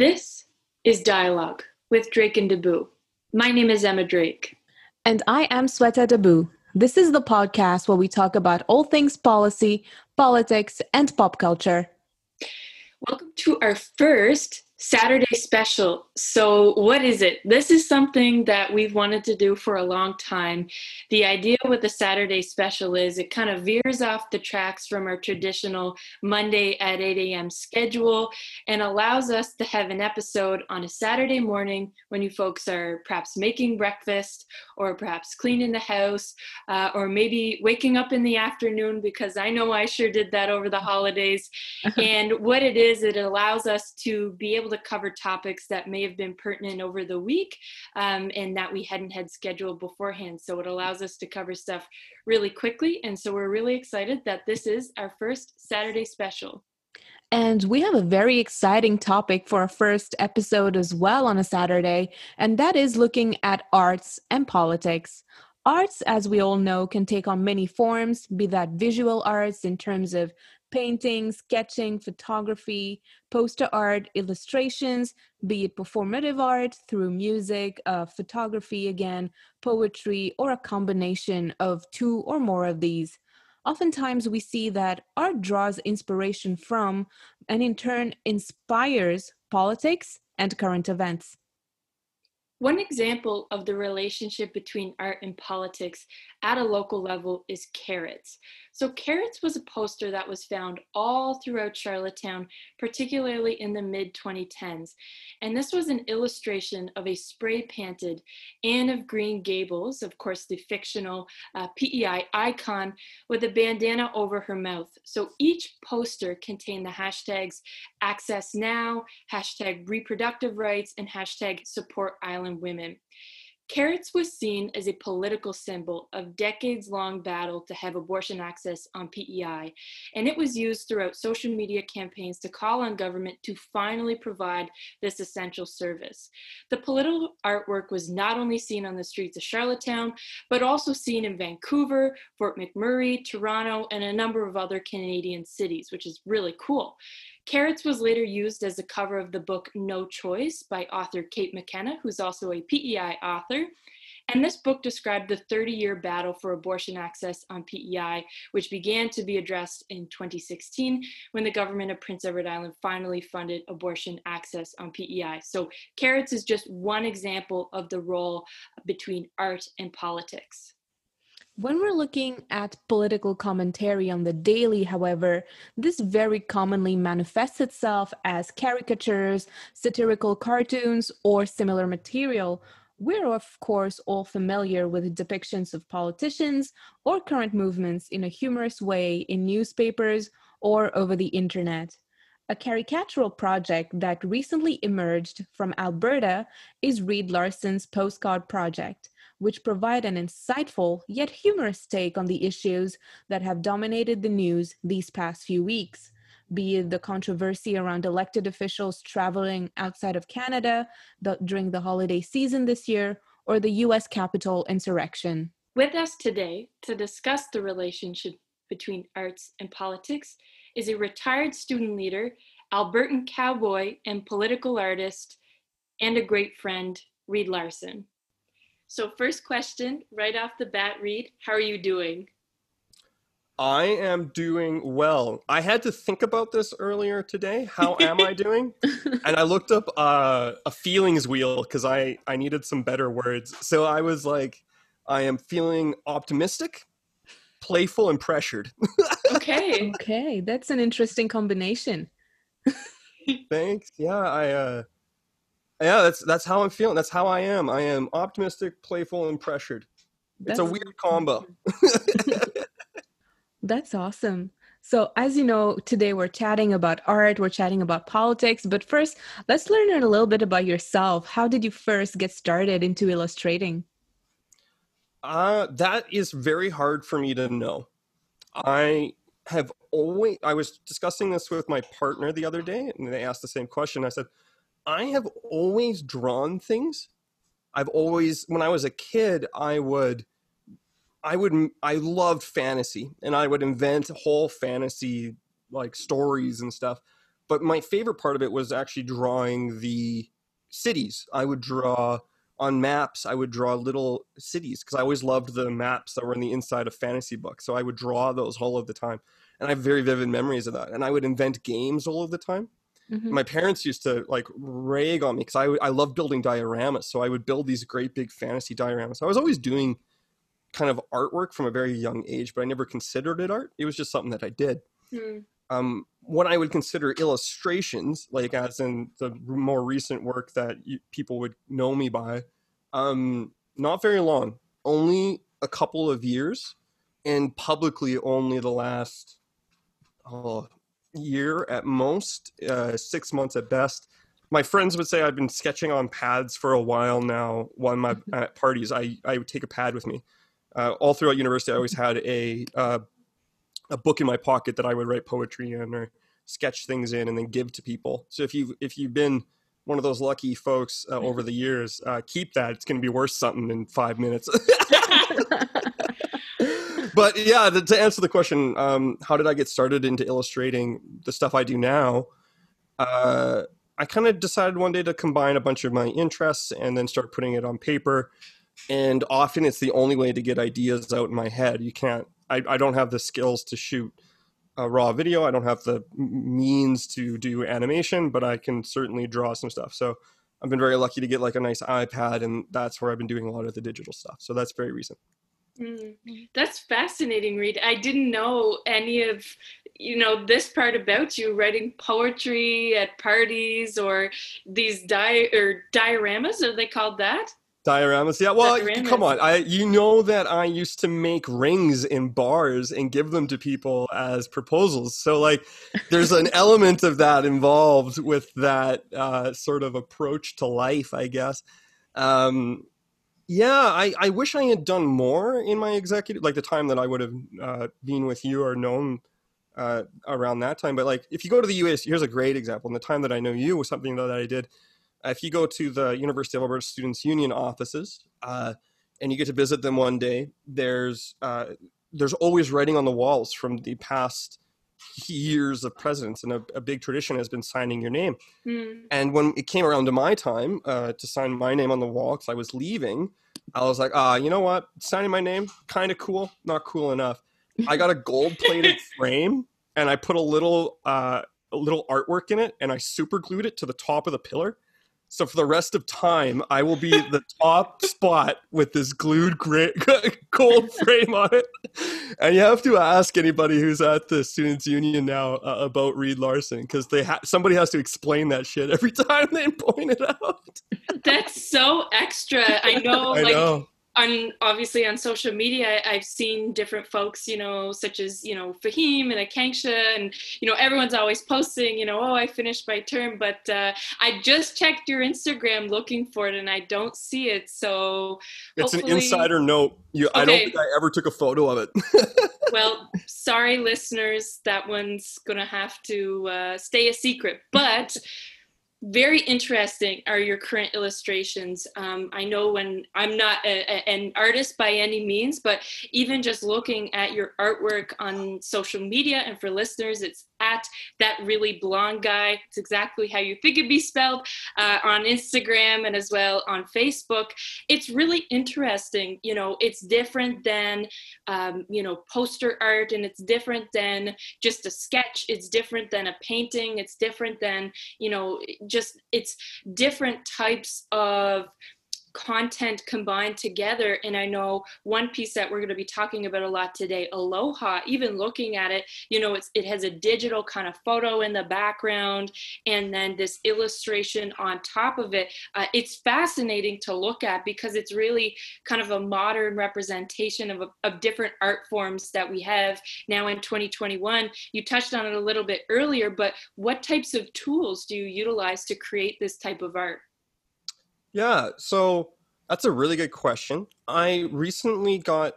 This is Dialogue with Drake and Debu. My name is Emma Drake. And I am Sweta Debu. This is the podcast where we talk about all things policy, politics, and pop culture. Welcome to our first Saturday special. So, what is it? This is something that we've wanted to do for a long time. The idea with the Saturday special is it kind of veers off the tracks from our traditional Monday at 8 a.m. schedule and allows us to have an episode on a Saturday morning when you folks are perhaps making breakfast or perhaps cleaning the house uh, or maybe waking up in the afternoon because I know I sure did that over the holidays. and what it is, it allows us to be able to cover topics that may have been pertinent over the week um, and that we hadn't had scheduled beforehand. So it allows us to cover stuff really quickly. And so we're really excited that this is our first Saturday special. And we have a very exciting topic for our first episode as well on a Saturday, and that is looking at arts and politics. Arts, as we all know, can take on many forms, be that visual arts in terms of painting, sketching, photography, poster art, illustrations, be it performative art through music, uh, photography again, poetry, or a combination of two or more of these. Oftentimes, we see that art draws inspiration from and in turn inspires politics and current events. One example of the relationship between art and politics at a local level is Carrots. So, Carrots was a poster that was found all throughout Charlottetown, particularly in the mid 2010s. And this was an illustration of a spray painted Anne of Green Gables, of course, the fictional uh, PEI icon, with a bandana over her mouth. So, each poster contained the hashtags Access Now, hashtag reproductive rights, and hashtag support island women. Carrots was seen as a political symbol of decades long battle to have abortion access on PEI, and it was used throughout social media campaigns to call on government to finally provide this essential service. The political artwork was not only seen on the streets of Charlottetown, but also seen in Vancouver, Fort McMurray, Toronto, and a number of other Canadian cities, which is really cool. Carrots was later used as the cover of the book No Choice by author Kate McKenna, who's also a PEI author. And this book described the 30 year battle for abortion access on PEI, which began to be addressed in 2016 when the government of Prince Edward Island finally funded abortion access on PEI. So, Carrots is just one example of the role between art and politics. When we're looking at political commentary on the daily, however, this very commonly manifests itself as caricatures, satirical cartoons, or similar material. We're, of course, all familiar with depictions of politicians or current movements in a humorous way in newspapers or over the internet. A caricatural project that recently emerged from Alberta is Reed Larson's Postcard Project which provide an insightful yet humorous take on the issues that have dominated the news these past few weeks, be it the controversy around elected officials traveling outside of Canada the, during the holiday season this year, or the US Capitol insurrection. With us today to discuss the relationship between arts and politics is a retired student leader, Albertan cowboy, and political artist, and a great friend, Reed Larson. So, first question right off the bat, Reed, how are you doing? I am doing well. I had to think about this earlier today. How am I doing? and I looked up uh, a feelings wheel because I, I needed some better words. So I was like, I am feeling optimistic, playful, and pressured. okay. Okay. That's an interesting combination. Thanks. Yeah. I, uh, yeah, that's that's how I'm feeling. That's how I am. I am optimistic, playful, and pressured. That's it's a weird combo. that's awesome. So, as you know, today we're chatting about art, we're chatting about politics, but first, let's learn a little bit about yourself. How did you first get started into illustrating? Uh, that is very hard for me to know. I have always, I was discussing this with my partner the other day, and they asked the same question. I said, I have always drawn things. I've always, when I was a kid, I would, I would, I loved fantasy and I would invent whole fantasy like stories and stuff. but my favorite part of it was actually drawing the cities. I would draw on maps. I would draw little cities because I always loved the maps that were in the inside of fantasy books. So I would draw those all of the time, and I have very vivid memories of that. And I would invent games all of the time. Mm-hmm. My parents used to like rag on me because I I love building dioramas. So I would build these great big fantasy dioramas. I was always doing kind of artwork from a very young age, but I never considered it art. It was just something that I did. Mm. Um, what I would consider illustrations, like as in the more recent work that you, people would know me by, um, not very long, only a couple of years, and publicly only the last oh, year at most, uh, six months at best. My friends would say I've been sketching on pads for a while now. When my at parties, I I would take a pad with me. Uh, all throughout university, I always had a uh, a book in my pocket that I would write poetry in or sketch things in and then give to people. So if you if you've been one of those lucky folks uh, over the years, uh, keep that. It's going to be worth something in five minutes. but yeah, the, to answer the question, um, how did I get started into illustrating the stuff I do now? Uh, I kind of decided one day to combine a bunch of my interests and then start putting it on paper. And often it's the only way to get ideas out in my head. You can't, I, I don't have the skills to shoot a raw video. I don't have the means to do animation, but I can certainly draw some stuff. So I've been very lucky to get like a nice iPad, and that's where I've been doing a lot of the digital stuff. So that's very recent. Mm, that's fascinating, Reed. I didn't know any of you know this part about you writing poetry at parties or these di or dioramas are they called that Dioramas, yeah. Well, Dioramas. come on. I you know that I used to make rings in bars and give them to people as proposals. So like, there's an element of that involved with that uh, sort of approach to life, I guess. Um, yeah, I, I wish I had done more in my executive, like the time that I would have uh, been with you or known uh, around that time. But like, if you go to the U.S., here's a great example. In the time that I know you was something that I did if you go to the University of Alberta Students Union offices uh, and you get to visit them one day, there's uh, there's always writing on the walls from the past years of presidents, and a, a big tradition has been signing your name. Mm. And when it came around to my time uh, to sign my name on the wall because I was leaving, I was like, ah, you know what? Signing my name, kind of cool, not cool enough. I got a gold plated frame and I put a little uh, a little artwork in it, and I super glued it to the top of the pillar so for the rest of time, I will be the top spot with this glued gray, gold frame on it. And you have to ask anybody who's at the Students Union now uh, about Reed Larson because they ha- somebody has to explain that shit every time they point it out. That's so extra. I know. I like, know on obviously on social media i've seen different folks you know such as you know fahim and akanksha and you know everyone's always posting you know oh i finished my term but uh, i just checked your instagram looking for it and i don't see it. So it's an insider note. You okay. i don't think i ever took a photo of it. Well sorry listeners that one's gonna have to uh, stay a secret but very interesting are your current illustrations. Um, I know when I'm not a, a, an artist by any means, but even just looking at your artwork on social media, and for listeners, it's at that really blonde guy. It's exactly how you think it'd be spelled uh, on Instagram and as well on Facebook. It's really interesting. You know, it's different than, um, you know, poster art and it's different than just a sketch. It's different than a painting. It's different than, you know, just it's different types of content combined together. And I know one piece that we're going to be talking about a lot today, Aloha, even looking at it, you know, it has a digital kind of photo in the background and then this illustration on top of it. Uh, it's fascinating to look at because it's really kind of a modern representation of, of different art forms that we have now in 2021. You touched on it a little bit earlier, but what types of tools do you utilize to create this type of art? Yeah, so that's a really good question. I recently got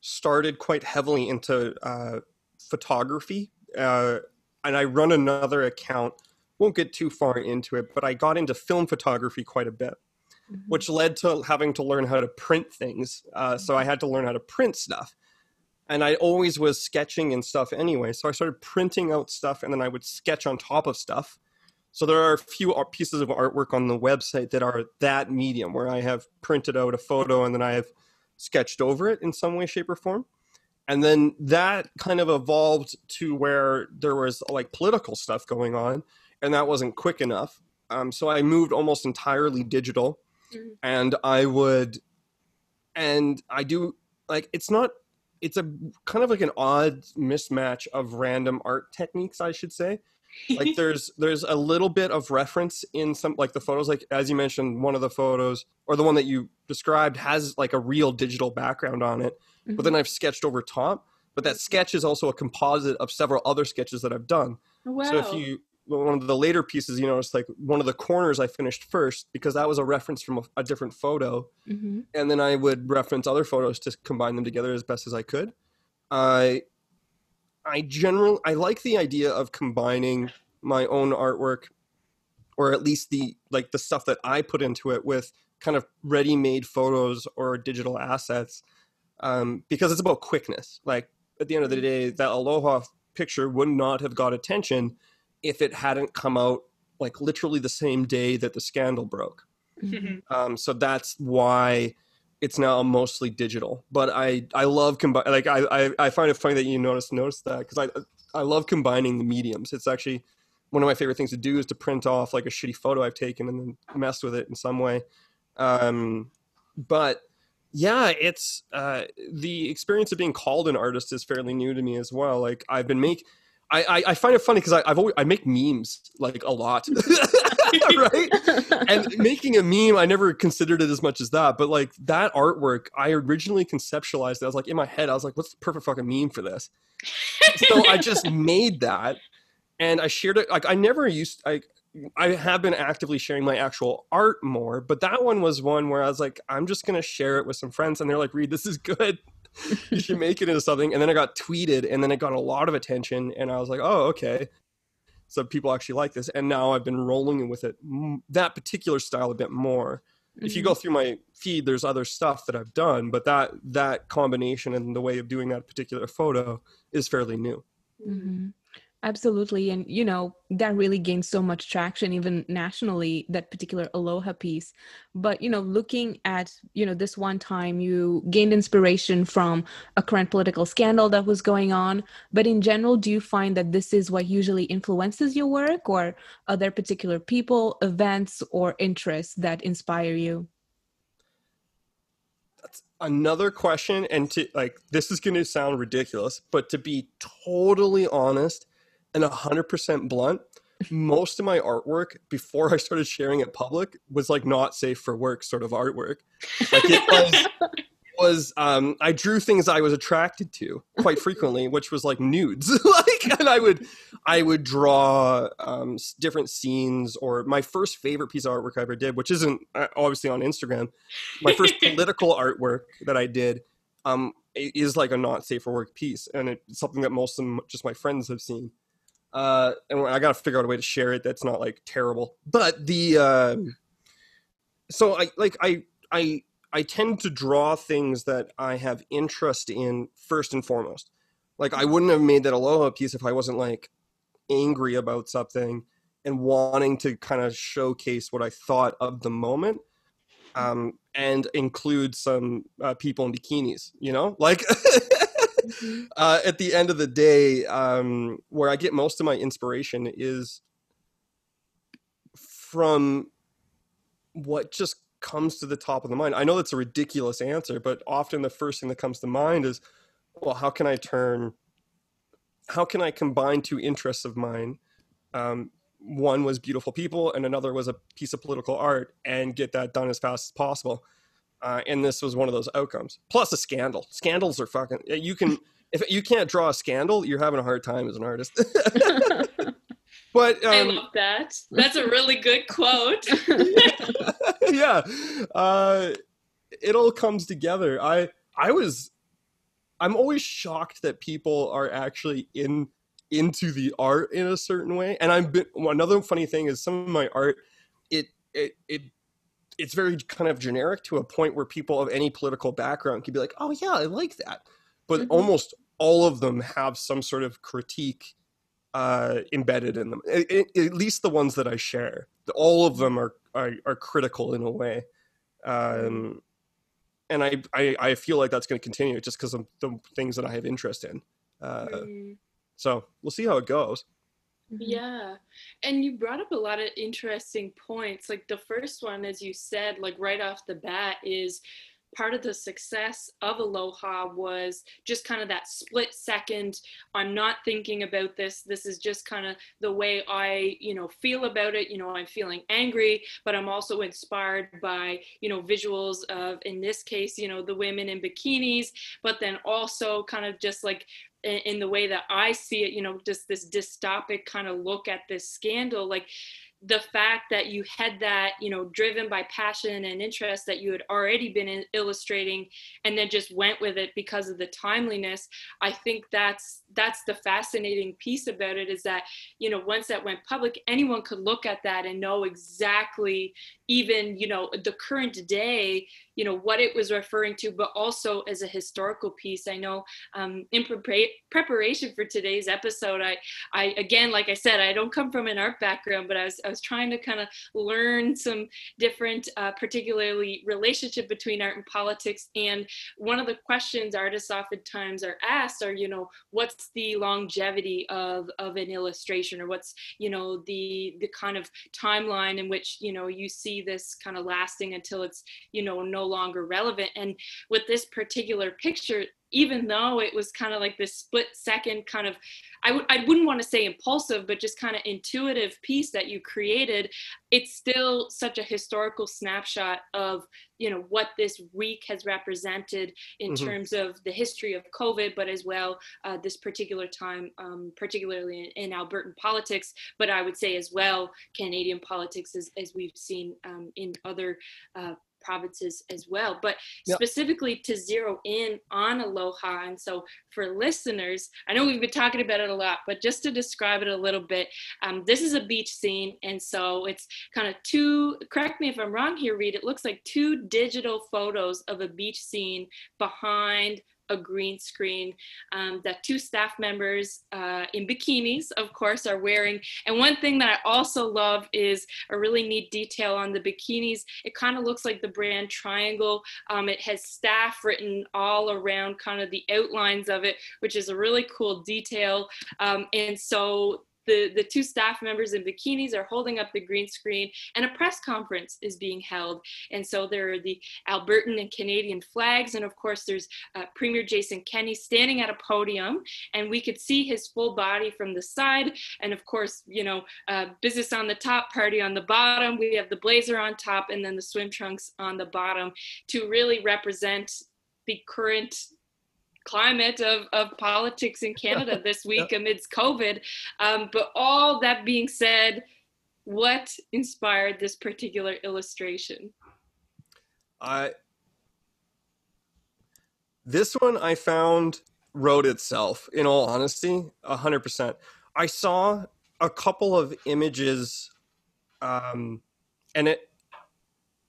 started quite heavily into uh, photography, uh, and I run another account. Won't get too far into it, but I got into film photography quite a bit, mm-hmm. which led to having to learn how to print things. Uh, so I had to learn how to print stuff. and I always was sketching and stuff anyway. So I started printing out stuff, and then I would sketch on top of stuff. So there are a few pieces of artwork on the website that are that medium, where I have printed out a photo and then I have sketched over it in some way, shape, or form. And then that kind of evolved to where there was like political stuff going on, and that wasn't quick enough. Um, so I moved almost entirely digital, mm-hmm. and I would, and I do like it's not it's a kind of like an odd mismatch of random art techniques i should say like there's there's a little bit of reference in some like the photos like as you mentioned one of the photos or the one that you described has like a real digital background on it mm-hmm. but then i've sketched over top but that sketch is also a composite of several other sketches that i've done wow. so if you one of the later pieces, you notice like one of the corners I finished first because that was a reference from a, a different photo, mm-hmm. and then I would reference other photos to combine them together as best as I could. I I generally I like the idea of combining my own artwork, or at least the like the stuff that I put into it with kind of ready-made photos or digital assets, um, because it's about quickness. Like at the end of the day, that aloha picture would not have got attention if it hadn't come out like literally the same day that the scandal broke. Mm-hmm. Um, so that's why it's now mostly digital. But I I love combine like I, I, I find it funny that you notice notice that because I I love combining the mediums. It's actually one of my favorite things to do is to print off like a shitty photo I've taken and then mess with it in some way. Um, but yeah, it's uh, the experience of being called an artist is fairly new to me as well. Like I've been make I, I, find it funny because I've always I make memes like a lot, right? and making a meme, I never considered it as much as that. But like that artwork, I originally conceptualized. It. I was like in my head, I was like, "What's the perfect fucking meme for this?" so I just made that, and I shared it. Like I never used. I I have been actively sharing my actual art more, but that one was one where I was like, I'm just gonna share it with some friends, and they're like, "Reed, this is good." you should make it into something. And then I got tweeted and then it got a lot of attention. And I was like, oh, okay. So people actually like this. And now I've been rolling with it, that particular style a bit more. Mm-hmm. If you go mm-hmm. through my feed, there's other stuff that I've done, but that that combination and the way of doing that particular photo is fairly new. Mm-hmm. Absolutely. And, you know, that really gained so much traction, even nationally, that particular Aloha piece. But, you know, looking at, you know, this one time you gained inspiration from a current political scandal that was going on. But in general, do you find that this is what usually influences your work, or are there particular people, events, or interests that inspire you? That's another question. And to like, this is going to sound ridiculous, but to be totally honest, and 100% blunt, most of my artwork before I started sharing it public was like not safe for work sort of artwork. Like it was, was um, I drew things I was attracted to quite frequently, which was like nudes. like, and I would I would draw um, different scenes. Or my first favorite piece of artwork I ever did, which isn't uh, obviously on Instagram, my first political artwork that I did um, is like a not safe for work piece, and it's something that most of them, just my friends have seen uh, and I got to figure out a way to share it that's not like terrible. But the uh, so I like I I I tend to draw things that I have interest in first and foremost. Like I wouldn't have made that Aloha piece if I wasn't like angry about something and wanting to kind of showcase what I thought of the moment. Um, and include some uh, people in bikinis, you know, like Mm-hmm. uh, at the end of the day, um, where I get most of my inspiration is from what just comes to the top of the mind. I know that's a ridiculous answer, but often the first thing that comes to mind is, well, how can I turn, how can I combine two interests of mine? Um, one was beautiful people, and another was a piece of political art, and get that done as fast as possible. Uh, and this was one of those outcomes. Plus a scandal. Scandals are fucking. You can if you can't draw a scandal, you're having a hard time as an artist. but um, I love that. That's a really good quote. yeah, uh, it all comes together. I I was. I'm always shocked that people are actually in into the art in a certain way. And I'm been, another funny thing is some of my art, it it it it's very kind of generic to a point where people of any political background can be like, oh yeah, I like that. but mm-hmm. almost all of them have some sort of critique uh, embedded in them. It, it, at least the ones that I share, all of them are are, are critical in a way, um, and I, I, I feel like that's going to continue just because of the things that I have interest in. Uh, mm. So we'll see how it goes. Mm-hmm. Yeah. And you brought up a lot of interesting points. Like the first one, as you said, like right off the bat, is part of the success of Aloha was just kind of that split second. I'm not thinking about this. This is just kind of the way I, you know, feel about it. You know, I'm feeling angry, but I'm also inspired by, you know, visuals of, in this case, you know, the women in bikinis, but then also kind of just like in the way that I see it, you know, just this dystopic kind of look at this scandal, like the fact that you had that you know driven by passion and interest that you had already been illustrating and then just went with it because of the timeliness i think that's that's the fascinating piece about it is that you know once that went public anyone could look at that and know exactly even you know the current day you know what it was referring to but also as a historical piece i know um, in pre- preparation for today's episode i i again like i said i don't come from an art background but i was i was trying to kind of learn some different uh, particularly relationship between art and politics. And one of the questions artists oftentimes are asked are you know what's the longevity of of an illustration or what's you know the the kind of timeline in which you know you see this kind of lasting until it's you know no longer relevant. And with this particular picture, even though it was kind of like this split second kind of I w- I wouldn't want to say impulsive but just kind of intuitive piece that you created it's still such a historical snapshot of you know what this week has represented in mm-hmm. terms of the history of covid but as well uh, this particular time um, particularly in, in, albertan politics but i would say as well canadian politics as, as we've seen um, in other uh, provinces as well. But yep. specifically to zero in on Aloha. And so for listeners, I know we've been talking about it a lot, but just to describe it a little bit, um, this is a beach scene. And so it's kind of two, correct me if I'm wrong here, Reed, it looks like two digital photos of a beach scene behind a green screen um, that two staff members uh, in bikinis, of course, are wearing. And one thing that I also love is a really neat detail on the bikinis. It kind of looks like the brand Triangl. Um, it has staff written all around kind of the outlines of it, which is a really cool detail. Um, and so the, the two staff members in bikinis are holding up the green screen and a press conference is being held. And so there are the Albertan and Canadian flags. And of course, there's uh, Premier Jason Kenney standing at a podium and we could see his full body from the side. And of course, you know, uh, business on the top, party on the bottom. We have the blazer on top and then the swim trunks on the bottom to really represent the current climate of, of politics in Canada this week amidst COVID. Um, but all that being said, what inspired this particular illustration? I this one I found wrote itself. In all honesty, hundred percent. I saw a couple of images, um, and it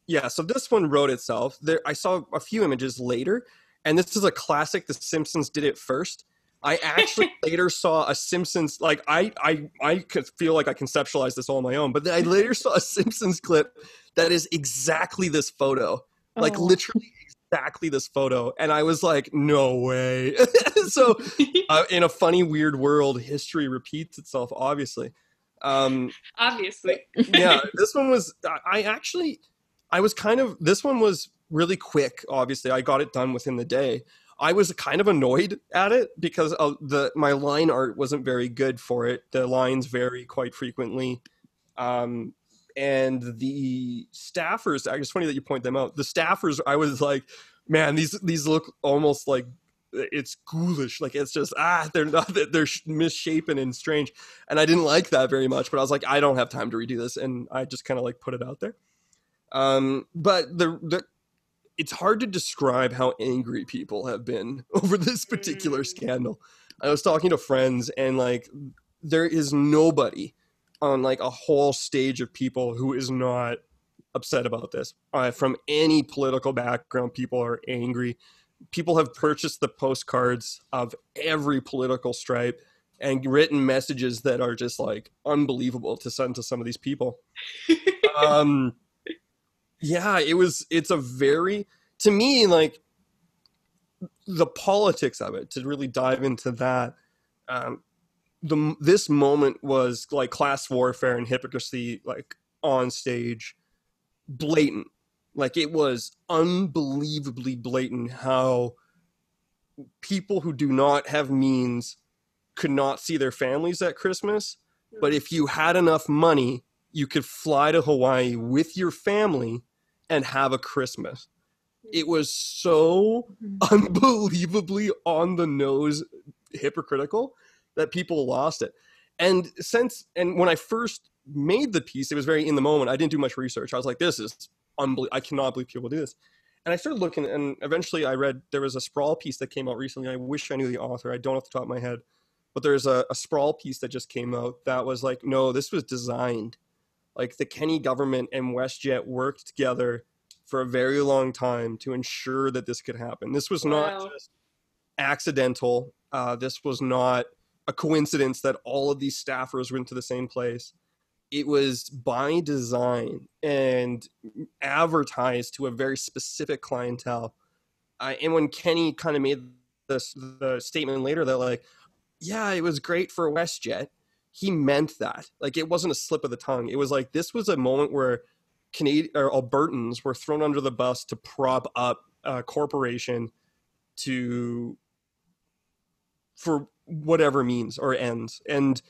yeah. So this one wrote itself. There, I saw a few images later and this is a classic. The Simpsons did it first. I actually later saw a Simpsons like I I I could feel like I conceptualized this all on my own, but then I later saw a Simpsons clip that is exactly this photo, like oh. literally exactly this photo, and I was like, no way. so, uh, in a funny, weird world, history repeats itself. Obviously, um, obviously, yeah. This one was I actually I was kind of this one was really quick. Obviously, I got it done within the day. I was kind of annoyed at it because uh, the my line art wasn't very good for it. The lines vary quite frequently, um, and the staffers. It's funny that you point them out. The staffers, I was like, man, these these look almost like it's ghoulish. Like it's just ah, they're not they're misshapen and strange, and I didn't like that very much. But I was like, I don't have time to redo this, and I just kind of like put it out there. Um, but the the it's hard to describe how angry people have been over this particular mm. scandal. I was talking to friends and like there is nobody on like a whole stage of people who is not upset about this. Uh, from any political background, people are angry. people have purchased the postcards of every political stripe and written messages that are just like unbelievable to send to some of these people. um, yeah, it was. It's a very to me like the politics of it to really dive into that. Um, the this moment was like class warfare and hypocrisy, like on stage, blatant. Like it was unbelievably blatant how people who do not have means could not see their families at Christmas. But if you had enough money, you could fly to Hawaii with your family and have a Christmas. It was so mm-hmm. unbelievably on the nose hypocritical that people lost it. And since and when I first made the piece, it was very in the moment. I didn't do much research. I was like, this is unbelievable. I cannot believe people do this. And I started looking, and eventually I read there was a sprawl piece that came out recently. I wish I knew the author. I don't off the top of my head, but there's a, a sprawl piece that just came out that was like, no, this was designed. Like the Kenney government and WestJet worked together for a very long time to ensure that this could happen. This was not wow. just accidental. Uh, this was not a coincidence that all of these staffers went to the same place. It was by design and advertised to a very specific clientele. Uh, and when Kenney kind of made this the statement later that like, yeah, it was great for WestJet, he meant that. Like it wasn't a slip of the tongue. It was like this was a moment where Canadian or Albertans were thrown under the bus to prop up a corporation to for whatever means or ends and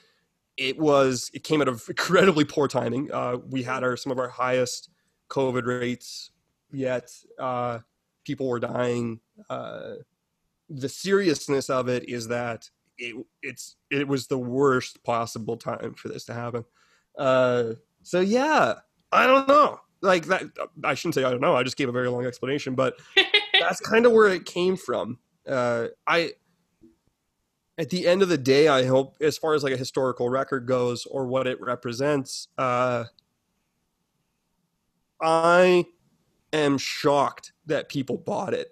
it was it came out of incredibly poor timing uh, we had our some of our highest covid rates yet uh, people were dying uh, the seriousness of it is that it, it's it was the worst possible time for this to happen uh, so yeah I don't know. Like that, I shouldn't say I don't know. I just gave a very long explanation, but that's kind of where it came from. Uh, I, at the end of the day, I hope, as far as like a historical record goes or what it represents, uh, I am shocked that people bought it.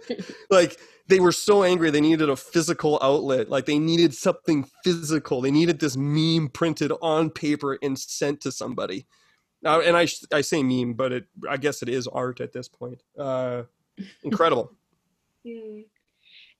like they were so angry they needed a physical outlet like they needed something physical they needed this meme printed on paper and sent to somebody now, and I I say meme, but it I guess it is art at this point. Uh, incredible.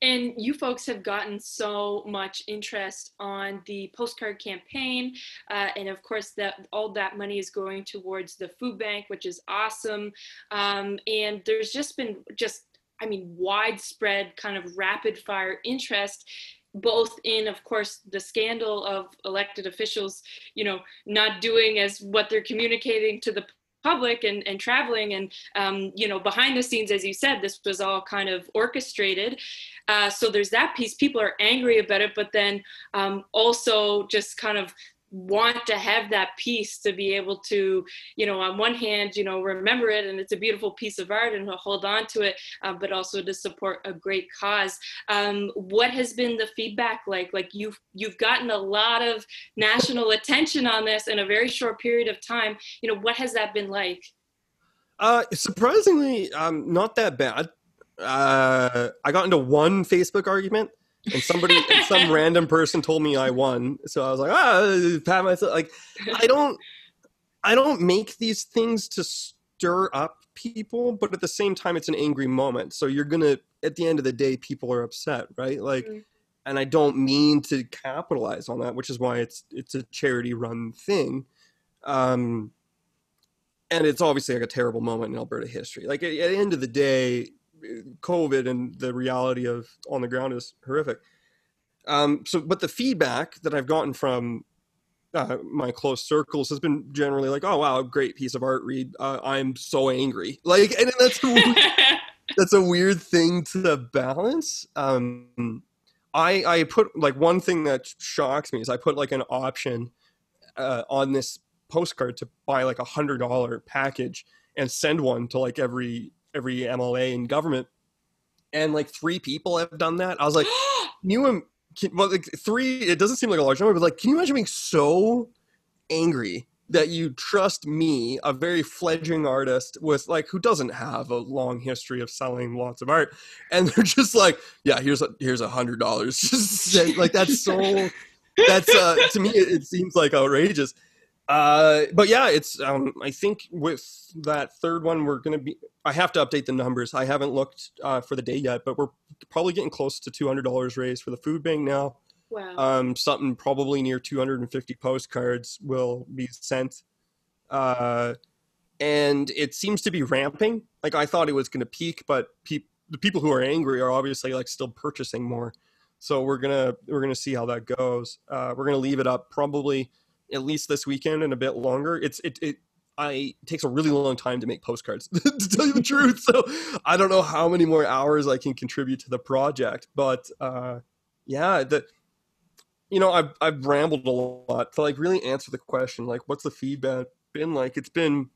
And you folks have gotten so much interest on the postcard campaign, uh, and of course, that all that money is going towards the food bank, which is awesome. Um, and there's just been just I mean, widespread kind of rapid fire interest both in of course the scandal of elected officials you know not doing as what they're communicating to the public and, and traveling and um, you know behind the scenes as you said this was all kind of orchestrated. Uh, so there's that piece. People are angry about it but then um, also just kind of want to have that piece to be able to you know on one hand you know remember it and it's a beautiful piece of art and to hold on to it uh, but also to support a great cause. Um, what has been the feedback like? Like you've you've gotten a lot of national attention on this in a very short period of time. You know what has that been like? Uh surprisingly um not that bad. Uh i got into one facebook argument and somebody some random person told me i won. So i was like ah pat myself like i don't i don't make these things to stir up people but at the same time it's an angry moment. So you're gonna at the end of the day people are upset right? Like mm-hmm. and i don't mean to capitalize on that which is why it's it's a charity run thing. Um and it's obviously like a terrible moment in alberta history. Like at, at the end of the day COVID and the reality of on the ground is horrific. Um, so, but the feedback that I've gotten from uh, my close circles has been generally like, "Oh wow, great piece of art, Reed. Uh, I'm so angry." Like, and that's a weird, that's a weird thing to balance. Um, I I put like one thing that shocks me is I put like an option uh, on this postcard to buy like a hundred dollar package and send one to like every every MLA in government, and like three people have done that. I was like, you can, well, like three. It doesn't seem like a large number, but like, can you imagine being so angry that you trust me, a very fledgling artist with like who doesn't have a long history of selling lots of art, and they're just like, yeah, here's a here's a hundred dollars. Just like that's so that's uh to me it, it seems like outrageous. Uh, but yeah, it's um, I think with that third one we're gonna be. I have to update the numbers. I haven't looked uh, for the day yet, but we're probably getting close to two hundred dollars raised for the food bank now. Wow. Um, something probably near 250 postcards will be sent. Uh, and it seems to be ramping. Like I thought it was going to peak, but pe- the people who are angry are obviously like still purchasing more. So we're gonna we're gonna see how that goes. Uh, we're gonna leave it up probably at least this weekend and a bit longer. It's it it I it takes a really long time to make postcards to tell you the truth. So I don't know how many more hours I can contribute to the project, but uh, yeah, the you know, I've I've rambled a lot to like really answer the question, like, what's the feedback been like? It's been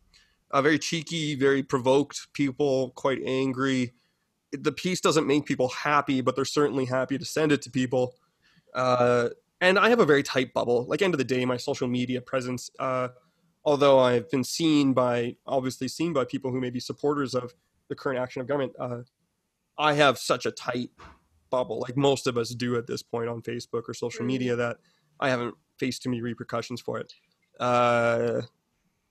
uh, very cheeky, very provoked. People quite angry. The piece doesn't make people happy, but they're certainly happy to send it to people. Uh, and I have a very tight bubble. Like end of the day, my social media presence, uh, although I've been seen by obviously seen by people who may be supporters of the current action of government, uh, I have such a tight bubble, like most of us do at this point on Facebook or social media, that I haven't faced too many repercussions for it. Uh,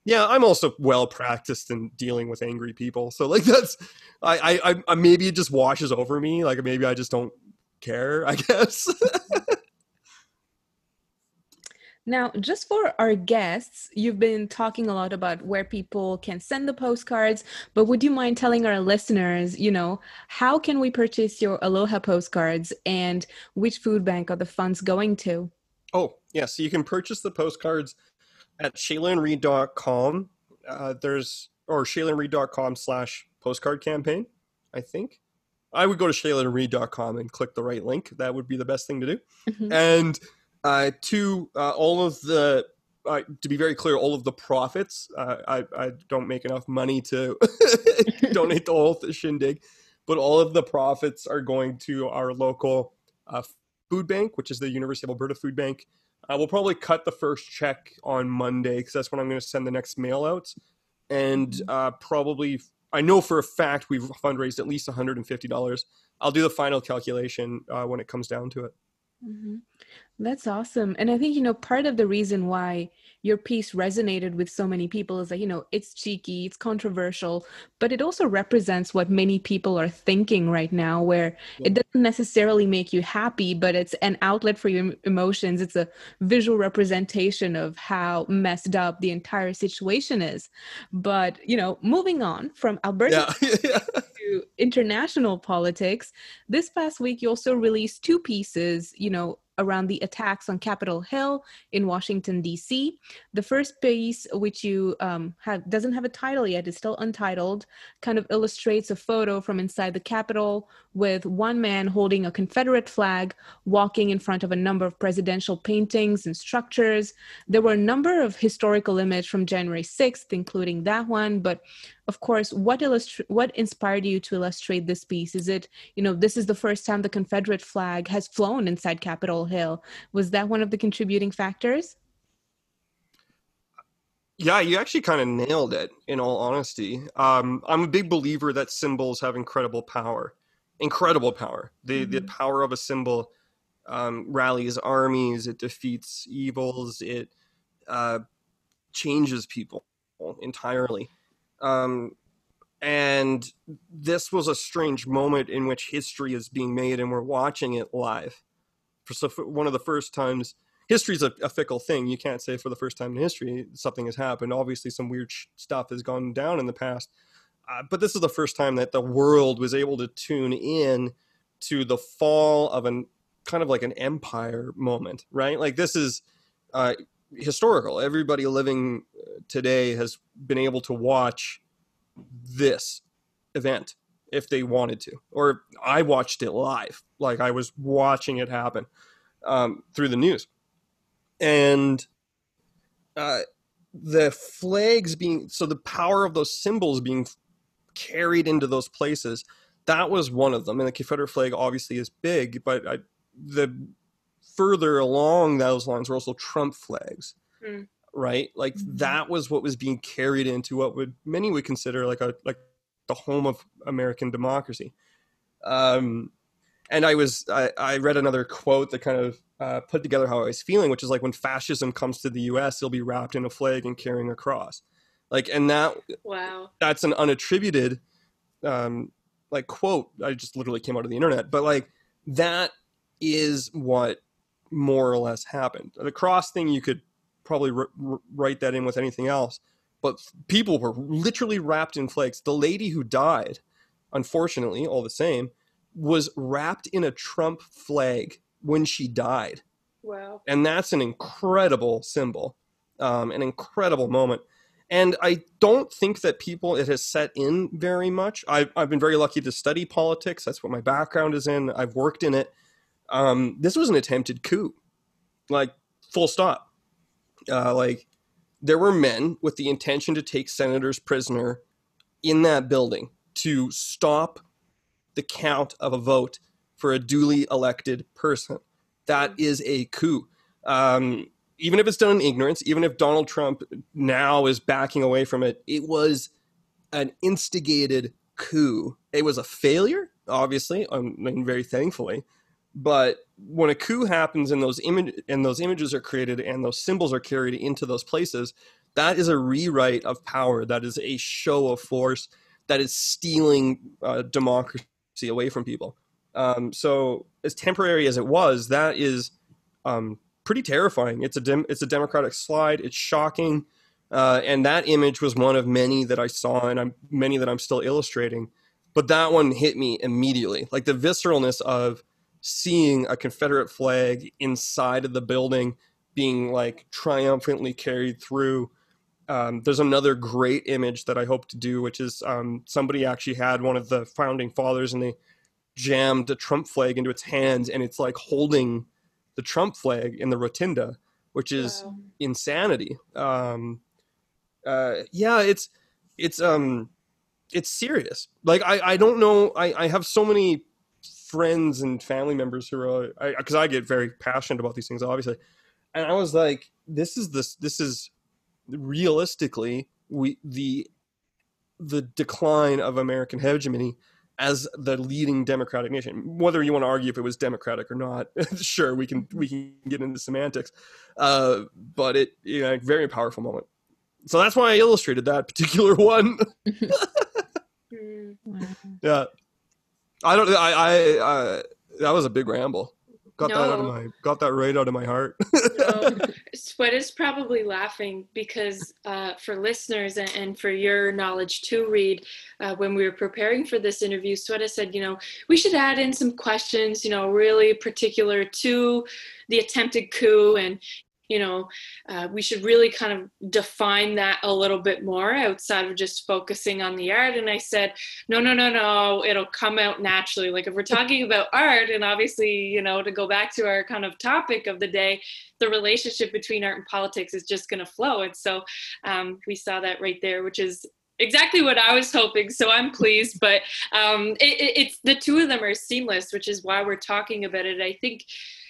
yeah, I'm also well practiced in dealing with angry people, so like that's, I, I, I maybe it just washes over me. Like maybe I just don't care. I guess. Now, just for our guests, you've been talking a lot about where people can send the postcards, but would you mind telling our listeners, you know, how can we purchase your Aloha postcards and which food bank are the funds going to? Oh, yeah. So you can purchase the postcards at shaylaandreed.com. Uh, there's, or shaylaandreed.com slash postcard campaign, I think. I would go to shaylaandreed.com and click the right link. That would be the best thing to do. Mm-hmm. And uh, two, uh, all of the uh, to be very clear, all of the profits. Uh, I, I don't make enough money to donate the whole shindig, but all of the profits are going to our local uh, food bank, which is the University of Alberta Food Bank. Uh, we'll probably cut the first check on Monday because that's when I'm going to send the next mail out, and mm-hmm. uh, probably I know for a fact we've fundraised at least $150. I'll do the final calculation when it comes down to it. Mm-hmm. That's awesome. And I think, you know, part of the reason why your piece resonated with so many people is that, you know, it's cheeky, it's controversial, but it also represents what many people are thinking right now, where yeah. it doesn't necessarily make you happy, but it's an outlet for your emotions. It's a visual representation of how messed up the entire situation is. But, you know, moving on from Alberta yeah. to international politics, this past week you also released two pieces, you know, around the attacks on Capitol Hill in Washington D.C. The first piece, which you um, have doesn't have a title yet, is still untitled, kind of illustrates a photo from inside the Capitol with one man holding a Confederate flag, walking in front of a number of presidential paintings and structures. There were a number of historical images from January 6th, including that one, but of course what illustr- what inspired you to illustrate this piece? Is it you know this is the first time the confederate flag has flown inside capitol hill. Was that one of the contributing factors? Yeah you actually kind of nailed it in all honesty. Um, i'm a big believer that symbols have incredible power incredible power. The mm-hmm. the power of a symbol um, rallies armies it defeats evils it uh, changes people entirely um, and this was a strange moment in which history is being made and we're watching it live. For so one of the first times, history is a, a, fickle thing. You can't say for the first time in history something has happened. Obviously, some weird stuff has gone down in the past. Uh, but this is the first time that the world was able to tune in to the fall of an kind of like an empire moment, right? Like this is uh, historical. Everybody living today has been able to watch this event if they wanted to, or I watched it live, like I was watching it happen um, through the news, and uh, the flags being so the power of those symbols being carried into those places. That was one of them, and the Confederate flag obviously is big, but I, the further along those lines were also Trump flags. Mm. Right? Like mm-hmm. that was what was being carried into what would many would consider like a like the home of American democracy. Um, and I was I, I read another quote that kind of uh, put together how I was feeling, which is like when fascism comes to the U.S., it'll be wrapped in a flag and carrying a cross, like, and that wow, that's an unattributed um, like quote. I just literally came out of the internet, but like that is what more or less happened. The cross thing you could probably r- write that in with anything else, but people were literally wrapped in flags. The lady who died, unfortunately, all the same, was wrapped in a Trump flag when she died. Wow. And that's an incredible symbol, um, an incredible moment. And I don't think that people, it has set in very much. I've, I've been very lucky to study politics. That's what my background is in. I've worked in it. Um, this was an attempted coup, like full stop. Uh, like there were men with the intention to take senators prisoner in that building to stop the count of a vote for a duly elected person. That is a coup. Um, even if it's done in ignorance, even if Donald Trump now is backing away from it, it was an instigated coup. It was a failure, obviously, I mean, very thankfully. But when a coup happens and those image and those images are created and those symbols are carried into those places, that is a rewrite of power. That is a show of force. That is stealing uh, democracy away from people. Um, so as temporary as it was, that is um, pretty terrifying. It's a dem- it's a democratic slide. It's shocking, uh, and that image was one of many that I saw, and I'm many that I'm still illustrating. But that one hit me immediately, like the visceralness of seeing a Confederate flag inside of the building being like triumphantly carried through. Um, there's another great image that I hope to do, which is um, somebody actually had one of the founding fathers and they jammed the Trump flag into its hands and it's like holding the Trump flag in the rotunda, which is wow. insanity. Um, uh, yeah, it's it's um it's serious. Like I I don't know. I I have so many friends and family members who are because I, I get very passionate about these things, obviously. And I was like, this is this this is realistically we the the decline of American hegemony as the leading democratic nation. Whether you want to argue if it was democratic or not, sure we can we can get into semantics, uh, but it you know very powerful moment. So that's why I illustrated that particular one. yeah, I don't. I I uh, that was a big ramble. Got no. that out of my got that right out of my heart. no. Sweta is probably laughing because uh, for listeners and, and, for your knowledge too, Reed, uh, when we were preparing for this interview, Sweta said, you know, we should add in some questions, you know, really particular to the attempted coup and you know, uh, we should really kind of define that a little bit more outside of just focusing on the art. And I said, no, no, no, no, it'll come out naturally. Like if we're talking about art, and obviously, you know, to go back to our kind of topic of the day, the relationship between art and politics is just going to flow. And so um, we saw that right there, which is exactly what I was hoping. So I'm pleased. But um, it, it, it's the two of them are seamless, which is why we're talking about it. I think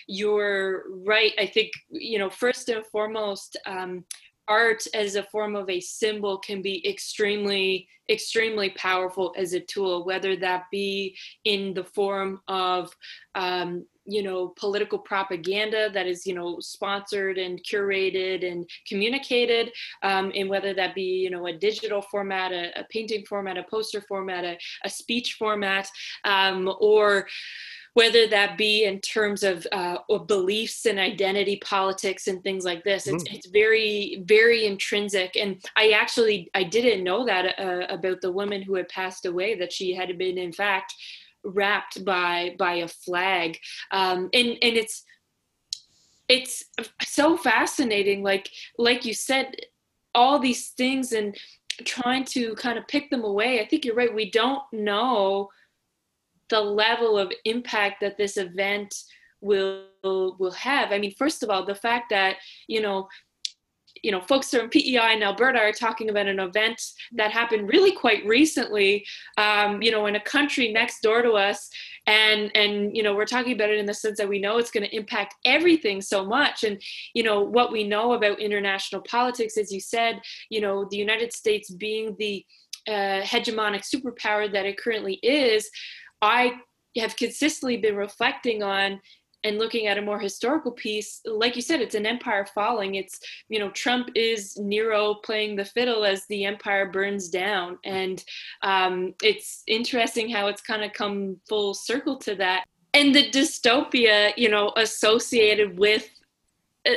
you're right. I think, you know, first and foremost, um, art as a form of a symbol can be extremely extremely powerful as a tool whether that be in the form of um, you know political propaganda that is you know sponsored and curated and communicated um, and whether that be you know a digital format a, a painting format a poster format a, a speech format um, or whether that be in terms of uh, beliefs and identity politics and things like this it's, mm. it's very very intrinsic. And i actually i didn't know that uh, about the woman who had passed away that she had been in fact wrapped by by a flag. Um, and and it's it's so fascinating like like you said all these things and trying to kind of pick them away. I think you're right. We don't know the level of impact that this event will will have i mean first of all the fact that you know you know, folks from PEI in Alberta are talking about an event that happened really quite recently, um, you know, in a country next door to us. And, and, you know, we're talking about it in the sense that we know it's going to impact everything so much. And, you know, what we know about international politics, as you said, you know, the United States being the uh, hegemonic superpower that it currently is, I have consistently been reflecting on and looking at a more historical piece like you said it's an empire falling. It's you know trump is nero playing the fiddle as the empire burns down. And um, it's interesting how it's kind of come full circle to that. And the dystopia you know associated with uh,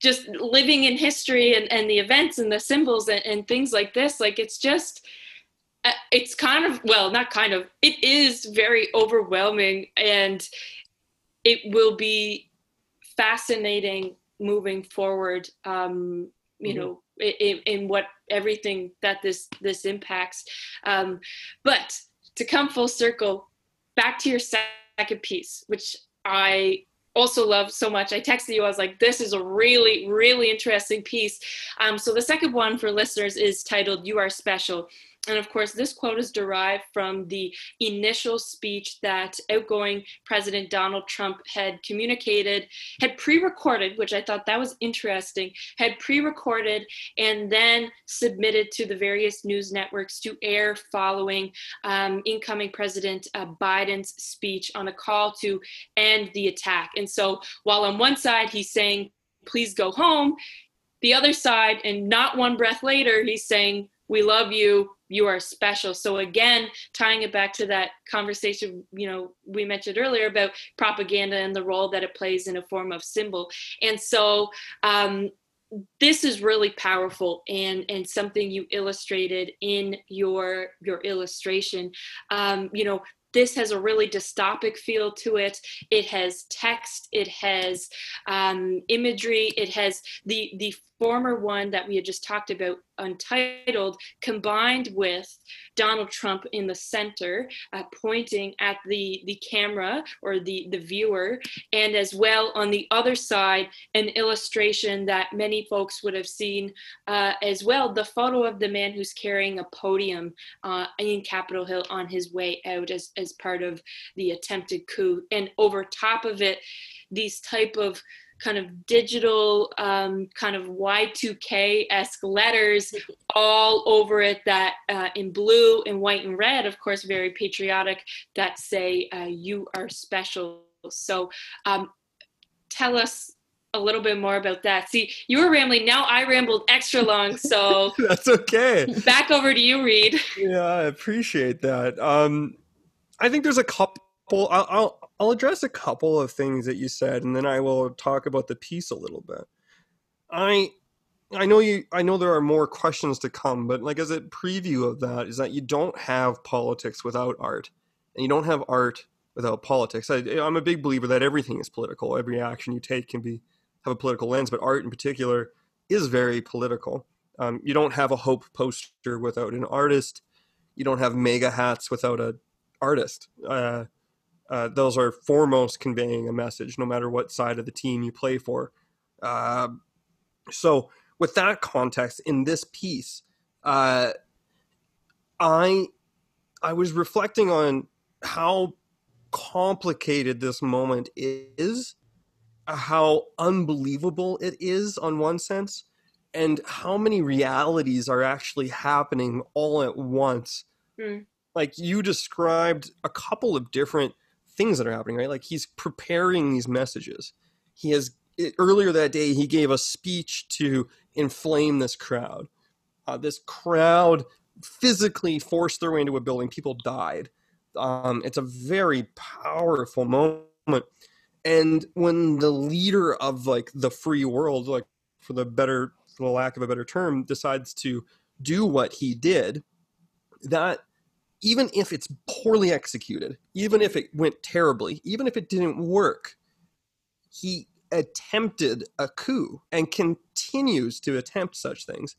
just living in history and, and the events and the symbols and, and things like this like it's just it's kind of well not kind of it is very overwhelming and it will be fascinating moving forward um, you mm-hmm. know in, in, what everything that this this impacts. Um, but to come full circle back to your second piece which i also love so much. I texted you i was like this is a really really interesting piece. Um, so the second one for listeners is titled you are special and of course, this quote is derived from the initial speech that outgoing President Donald Trump had communicated, had pre recorded, which I thought that was interesting, had pre recorded and then submitted to the various news networks to air following um, incoming President uh, Biden's speech on a call to end the attack. And so while on one side he's saying, please go home, the other side, and not one breath later, he's saying, we love you. You are special. So again tying it back to that conversation you know we mentioned earlier about propaganda and the role that it plays in a form of symbol. And so um, this is really powerful and and something you illustrated in your your illustration. Um, you know this has a really dystopic feel to it. It has text, it has um, imagery, it has the the former one that we had just talked about, Untitled, combined with Donald Trump in the center, uh, pointing at the, the camera or the, the viewer, and as well on the other side, an illustration that many folks would have seen uh, as well the photo of the man who's carrying a podium uh, in Capitol Hill on his way out as, as part of the attempted coup. And over top of it, these type of kind of digital um, kind of y2k esque letters all over it that uh, in blue and white and red of course very patriotic that say uh, you are special. So um, tell us a little bit more about that. See you were rambling now i rambled extra long so that's okay. back over to you reed. Yeah i appreciate that. Um, i think there's a couple I'll, I'll, I'll address a couple of things that you said, and then I will talk about the piece a little bit. I I know you I know there are more questions to come, but like as a preview of that is that you don't have politics without art, and you don't have art without politics. I, am a big believer that everything is political. Every action you take can be have a political lens, but art in particular is very political. Um, you don't have a hope poster without an artist. You don't have MAGA hats without a artist. Uh, uh, those are foremost conveying a message, no matter what side of the team you play for. Uh, so, with that context, in this piece, uh, I I was reflecting on how complicated this moment is, how unbelievable it is on one sense, and how many realities are actually happening all at once. Mm. Like you described a couple of different things that are happening, right? Like he's preparing these messages. He has earlier that day he gave a speech to inflame this crowd. Uh, this crowd physically forced their way into a building. People died. Um, it's a very powerful moment. And when the leader of like the free world, like for the better, for the lack of a better term, decides to do what he did, that even if it's poorly executed, even if it went terribly, even if it didn't work, he attempted a coup and continues to attempt such things.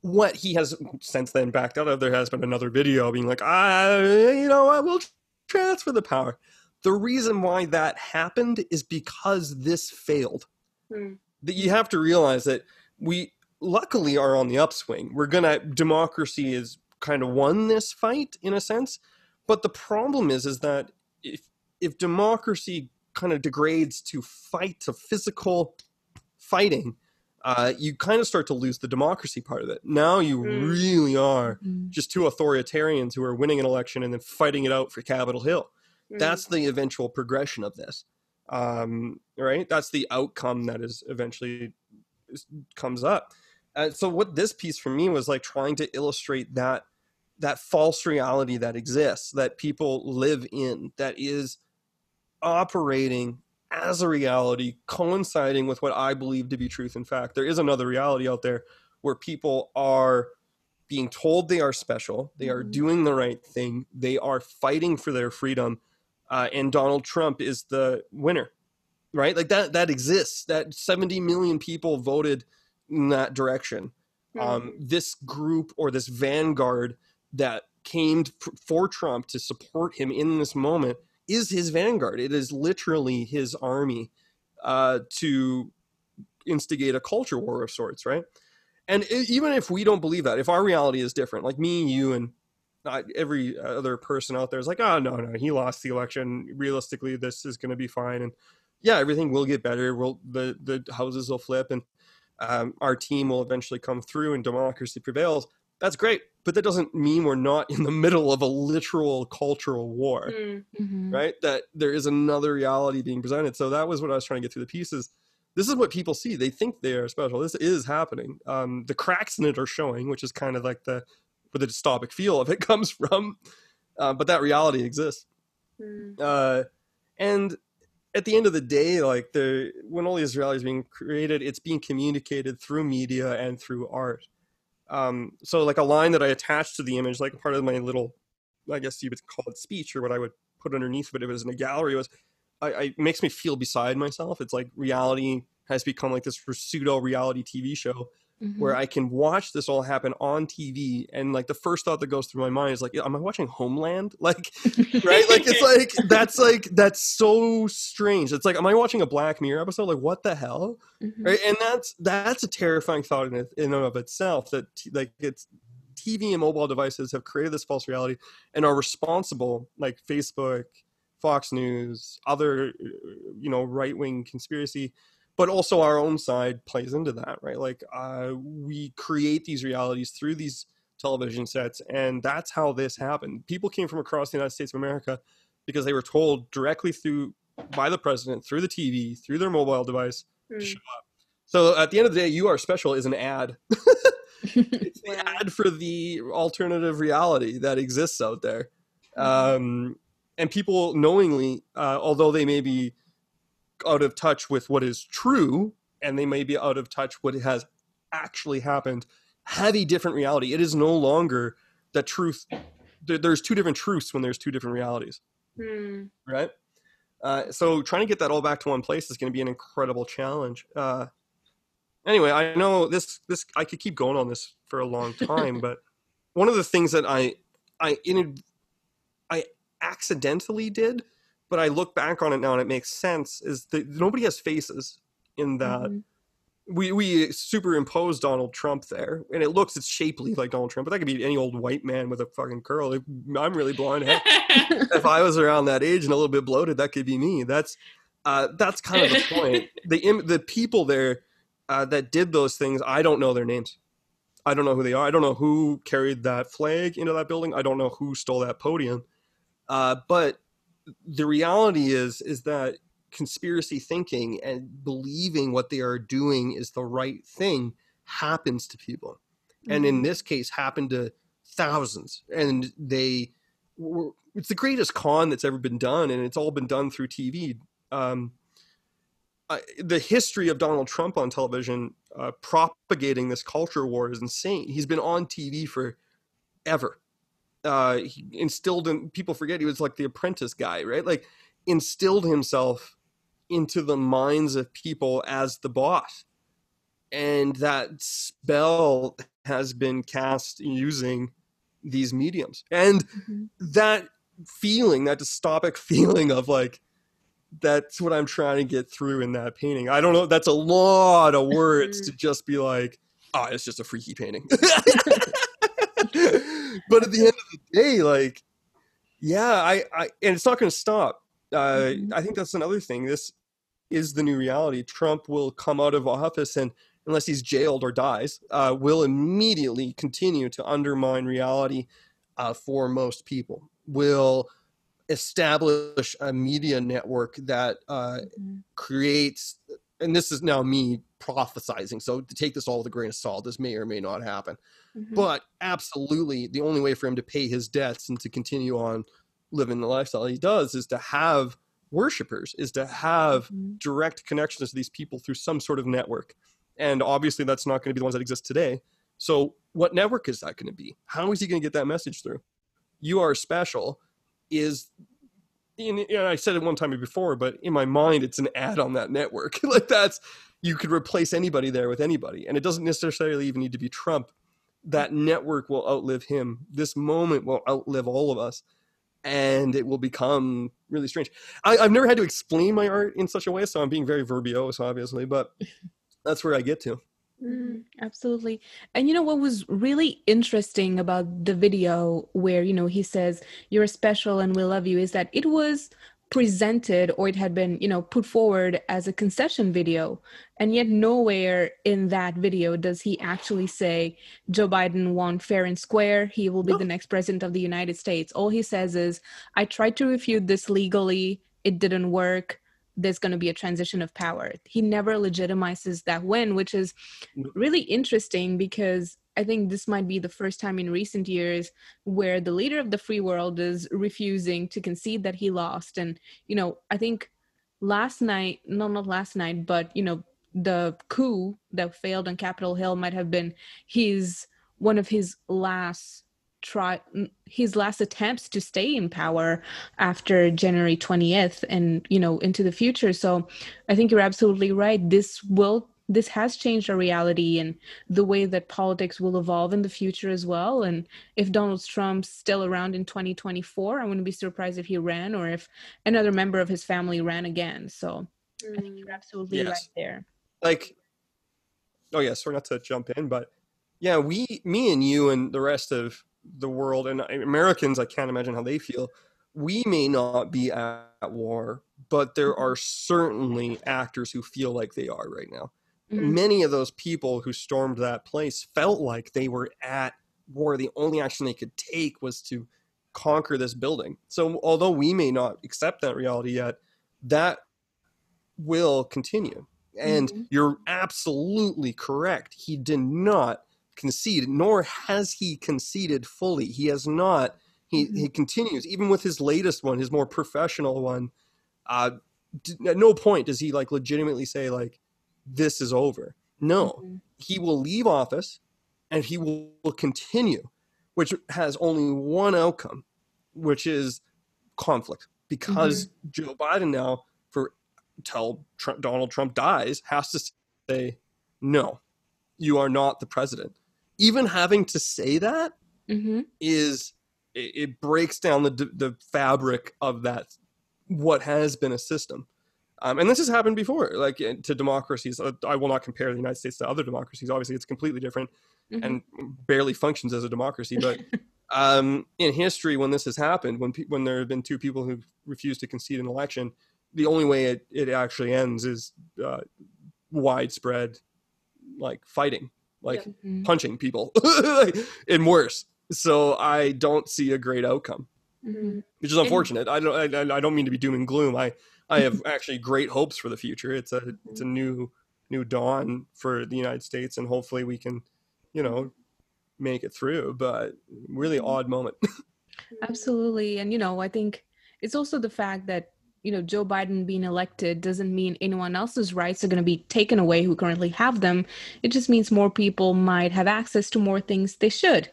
What he has since then backed out of, there has been another video being like, I, you know what, we'll transfer the power. The reason why that happened is because this failed. Mm. That you have to realize that we luckily are on the upswing. We're gonna democracy is kind of won this fight in a sense, but the problem is is that if if democracy kind of degrades to fight to physical fighting, uh, you kind of start to lose the democracy part of it. Now you Mm. really are Mhm. just two authoritarians who are winning an election and then fighting it out for Capitol Hill. Mm. That's the eventual progression of this, um, right? That's the outcome that is eventually comes up. Uh, so what this piece for me was like trying to illustrate that that false reality that exists that people live in that is operating as a reality coinciding with what I believe to be truth in fact. There is another reality out there where people are being told they are special, they are Mhm. doing the right thing, they are fighting for their freedom, uh, and Donald Trump is the winner, right? Like that that exists. That 70 million people voted in that direction. Um, this group or this vanguard that came for Trump to support him in this moment is his vanguard. It is literally his army uh, to instigate a culture war of sorts, right? And even if we don't believe that, if our reality is different, like me, you, and uh, every other person out there is like, oh no, no, he lost the election. Realistically, this is going to be fine, and yeah, everything will get better. We'll the the houses will flip, and um, our team will eventually come through, and democracy prevails. That's great, but that doesn't mean we're not in the middle of a literal cultural war Mm. Mhm. right? That there is another reality being presented. So that was what i was trying to get through the pieces. This is what people see. They think they are special. This is happening. Um, the cracks in it are showing which is kind of like the where the dystopic feel of it comes from. Uh, but that reality exists. Mm. uh, and at the end of the day like the when all these realities being created it's being communicated through media and through art um, so like a line that i attached to the image like part of my little i guess you would call it speech or what i would put underneath but it was in a gallery was I, I it makes me feel beside myself. It's like reality has become like this pseudo reality tv show Mhm. where I can watch this all happen on TV, and like the first thought that goes through my mind is like, am I watching Homeland? Like, right? Like it's like that's like that's so strange. It's like, am I watching a Black Mirror episode? Like, what the hell? Mhm. Right? And that's that's a terrifying thought in, in and of itself. That t- like it's TV and mobile devices have created this false reality and are responsible, like Facebook, Fox News, other uh, you know right wing conspiracy but also our own side plays into that right like uh, we create these realities through these television sets and that's how this happened people came from across the united states of america because they were told directly through by the president through the tv through their mobile device to Mm. show up so at the end of the day you are special is an ad it's the Wow. ad for the alternative reality that exists out there Mhm. um, and people knowingly uh, although they may be out of touch with what is true and they may be out of touch what has actually happened. Have a different reality. It is no longer the truth. There's two different truths when there's two different realities. Mm. right? Uh, so trying to get that all back to one place is going to be an incredible challenge. Uh, anyway i know this this i could keep going on this for a long time but one of the things that i i in i accidentally did but i look back on it now and it makes sense is that nobody has faces in that Mhm. we we superimpose Donald Trump there, and it looks it's shapely like Donald Trump, but that could be any old white man with a fucking curl. I'm really blonde. If I was around that age and a little bit bloated, that could be me. That's uh, that's kind of the point. The im- the people there uh, that did those things, I don't know their names. I don't know who they are. I don't know who carried that flag into that building. I don't know who stole that podium. Uh, but the reality is is that conspiracy thinking and believing what they are doing is the right thing happens to people. And in Mhm. this case happened to thousands. And they were, it's the greatest con that's ever been done and it's all been done through tv um, I, the history of donald trump on television uh, propagating this culture war is insane. He's been on tv for ever uh, he instilled in people forget he was like the apprentice guy right? Like instilled himself into the minds of people as the boss. And that spell has been cast using these mediums. And Mhm. that feeling that dystopic feeling of like that's what i'm trying to get through in that painting. I don't know that's a lot of words to just be like oh, it's just a freaky painting. but at the end of the day, like, yeah, I, I and it's not going to stop. Uh, mm-hmm. I think that's another thing. This is the new reality. Trump will come out of office and unless he's jailed or dies, uh, will immediately continue to undermine reality uh, for most people. Will establish a media network that uh, mm-hmm. creates, and this is now me prophesizing. So to take this all with a grain of salt, this may or may not happen. Mm-hmm. But absolutely, the only way for him to pay his debts and to continue on living the lifestyle he does is to have worshipers, is to have mm-hmm. direct connections to these people through some sort of network. And obviously, that's not going to be the ones that exist today. So, what network is that going to be? How is he going to get that message through? You are special is, and I said it one time before, but in my mind, it's an ad on that network. like that's, you could replace anybody there with anybody. And it doesn't necessarily even need to be Trump. That network will outlive him. This moment will outlive all of us. And it will become really strange. I, I've never had to explain my art in such a way, so I'm being very verbose, obviously, but that's where I get to. Mm, absolutely. And you know what was really interesting about the video where, you know, he says, You're special and we love you, is that it was presented or it had been, you know, put forward as a concession video. And yet, nowhere in that video does he actually say Joe Biden won fair and square. He will be no. the next president of the United States. All he says is, I tried to refute this legally, it didn't work there's going to be a transition of power. He never legitimizes that win, which is mm. really interesting because I think this might be the first time in recent years where the leader of the free world is refusing to concede that he lost. And, you know, I think last night, no, not last night, but, you know, the coup that failed on Capitol Hill might have been his one of his last try his last attempts to stay in power after January 20th and you know into the future. So i think you're absolutely right. This will this has changed our reality and the way that politics will evolve in the future as well. And if donald trump's still around in 2024 i wouldn't be surprised if he ran or if another member of his family ran again. So mm. i think you're absolutely yes. right there. Like oh yeah sorry not to jump in but yeah we me and you and the rest of the world and Americans, I can't imagine how they feel. We may not be at war, but there mm-hmm. are certainly actors who feel like they are right now. Mm-hmm. Many of those people who stormed that place felt like they were at war. The only action they could take was to conquer this building. So, although we may not accept that reality yet, that will continue. And mm-hmm. you're absolutely correct. He did not concede, nor has he conceded fully. He has not. He, mm-hmm. he continues, even with his latest one, his more professional one. Uh, at no point does he like legitimately say like, "This is over." No, mm-hmm. he will leave office, and he will, will continue, which has only one outcome, which is conflict. Because mm-hmm. Joe Biden now, for till Trump, Donald Trump dies, has to say, "No, you are not the president." Even having to say that mm-hmm. is it, it, breaks down the the fabric of that what has been a system. Um, and this has happened before, like to democracies. Uh, I will not compare the United States to other democracies. Obviously, it's completely different mm-hmm. and barely functions as a democracy. But um, in history, when this has happened, when pe- when there have been two people who refuse to concede an election, the only way it, it actually ends is uh, widespread like fighting like mm-hmm. punching people and worse. So I don't see a great outcome, mm-hmm. which is unfortunate. I don't. I, I, don't mean to be doom and gloom. I I have actually great hopes for the future. It's a it's a new new dawn for the United States, and hopefully we can, you know, make it through. But really mm-hmm. odd moment. Absolutely, and you know, I think it's also the fact that you know joe biden being elected doesn't mean anyone else's rights are going to be taken away who currently have them. It just means more people might have access to more things they should.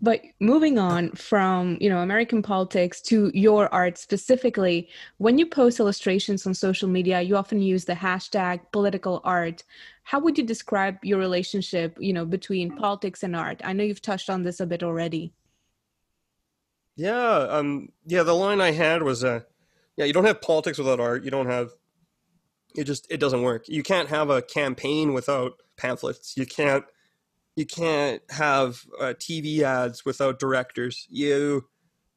But moving on from you know american politics to your art specifically when you post illustrations on social media you often use the hashtag political art. How would you describe your relationship you know between politics and art? I know you've touched on this a bit already. Yeah um yeah the line i had was uh yeah, you don't have politics without art. You don't have it just it doesn't work. You can't have a campaign without pamphlets. You can't you can't have uh, TV ads without directors. You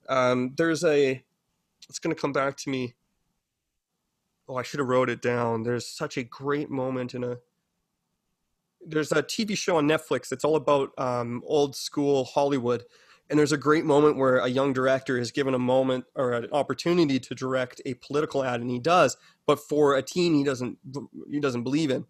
um, there's a it's going to come back to me. Oh, I should have wrote it down. There's such a great moment in a there's a TV show on Netflix. It's all about um, old school Hollywood, and there's a great moment where a young director is given a moment or an opportunity to direct a political ad, and he does, but for a team he doesn't he doesn't believe in,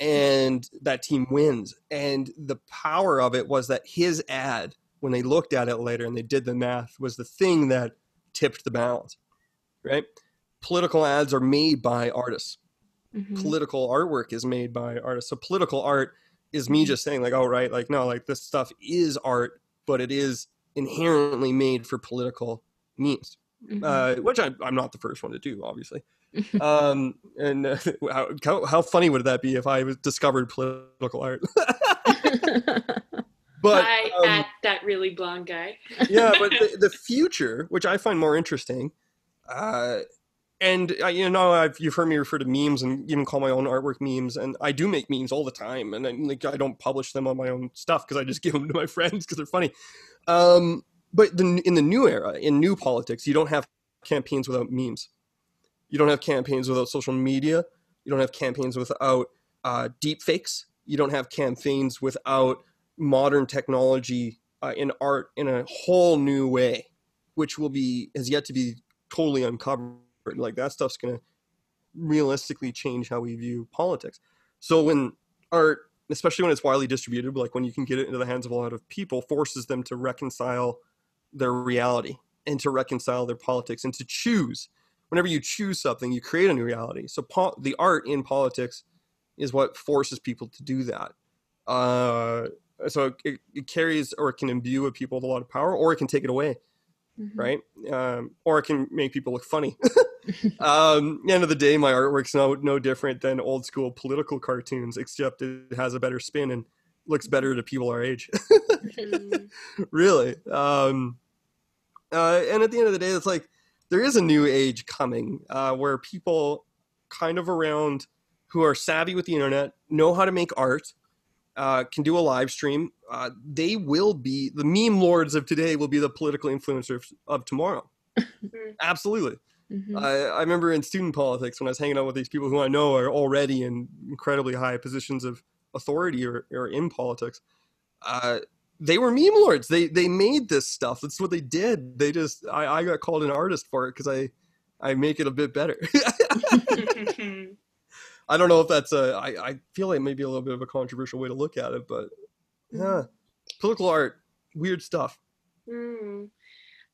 and that team wins. And the power of it was that his ad, when they looked at it later and they did the math, was the thing that tipped the balance. Right? Political ads are made by artists mm-hmm. political artwork is made by artists. So political art is me mm-hmm. just saying like, oh right, like no, like this stuff is art, but it is inherently made for political means, mm-hmm. uh, which I, am not the first one to do, obviously. um, and uh, how, how funny would that be if I was discovered political art? but I, um, that really blonde guy. yeah, but the, the, future, which I find more interesting, uh, and uh, you know I've, you've heard me refer to memes and even call my own artwork memes and i do make memes all the time and then like i don't publish them on my own stuff because i just give them to my friends because they're funny. Um, but the, in the new era in new politics you don't have campaigns without memes. You don't have campaigns without social media. You don't have campaigns without uh, deep fakes you don't have campaigns without modern technology uh, in art in a whole new way which will be has yet to be totally uncovered like that stuff's going to realistically change how we view politics. So when art, especially when it's widely distributed, like when you can get it into the hands of a lot of people, forces them to reconcile their reality and to reconcile their politics and to choose. Whenever you choose something, you create a new reality. So po- the art in politics is what forces people to do that. Uh, so it, it, carries or it can imbue a people with a lot of power, or it can take it away mm-hmm. right? Um, or it can make people look funny. um, end of the day, my artwork's no no different than old school political cartoons, except it has a better spin and looks better to people our age. Mm-hmm. really. Um, uh, and at the end of the day, it's like there is a new age coming uh, where people kind of around who are savvy with the internet know how to make art uh, can do a live stream, uh, they will be the meme lords of today. Will be the political influencers of tomorrow. Mm-hmm. Absolutely. Mm-hmm. I, I remember in student politics when I was hanging out with these people who I know are already in incredibly high positions of authority or, or in politics. Uh, they were meme lords. They they made this stuff. That's what they did. They just I, I got called an artist for it because I I make it a bit better. I don't know if that's a. I, I feel like maybe a little bit of a controversial way to look at it, but yeah, mm. political art, weird stuff. Mm.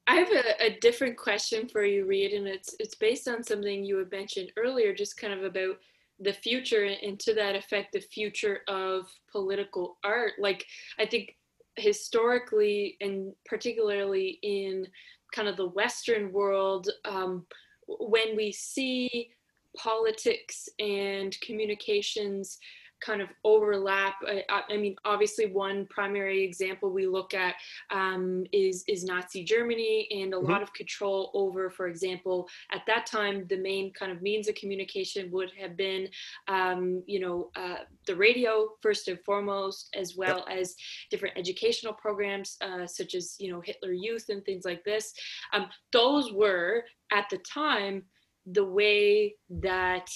I have a, a, different question for you, Reed, and it's it's based on something you had mentioned earlier, just kind of about the future and to that effect, the future of political art. Like I think historically, and particularly in kind of the Western world, um, when we see politics and communications kind of overlap. I, I, mean, obviously, one primary example we look at um, is is Nazi Germany and a mm-hmm. lot of control over, for example, at that time, the main kind of means of communication would have been, um, you know, uh, the radio first and foremost, as well yep. as different educational programs uh, such as you know Hitler Youth and things like this. Um, those were at the time the way that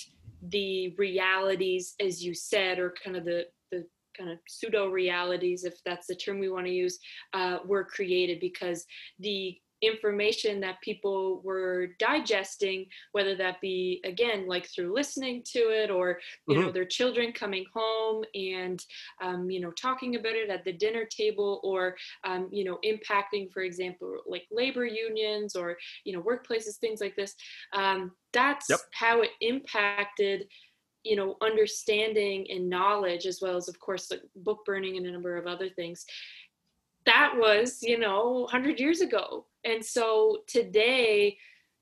the realities, as you said, or kind of the the kind of pseudo realities, if that's the term we want to use, uh, were created because the information that people were digesting whether that be again like through listening to it or you mm-hmm. know their children coming home and um, you know talking about it at the dinner table or um, you know impacting for example like labor unions or you know workplaces things like this um, that's yep. how it impacted you know understanding and knowledge as well as of course like book burning and a number of other things that was you know 100 years ago and so today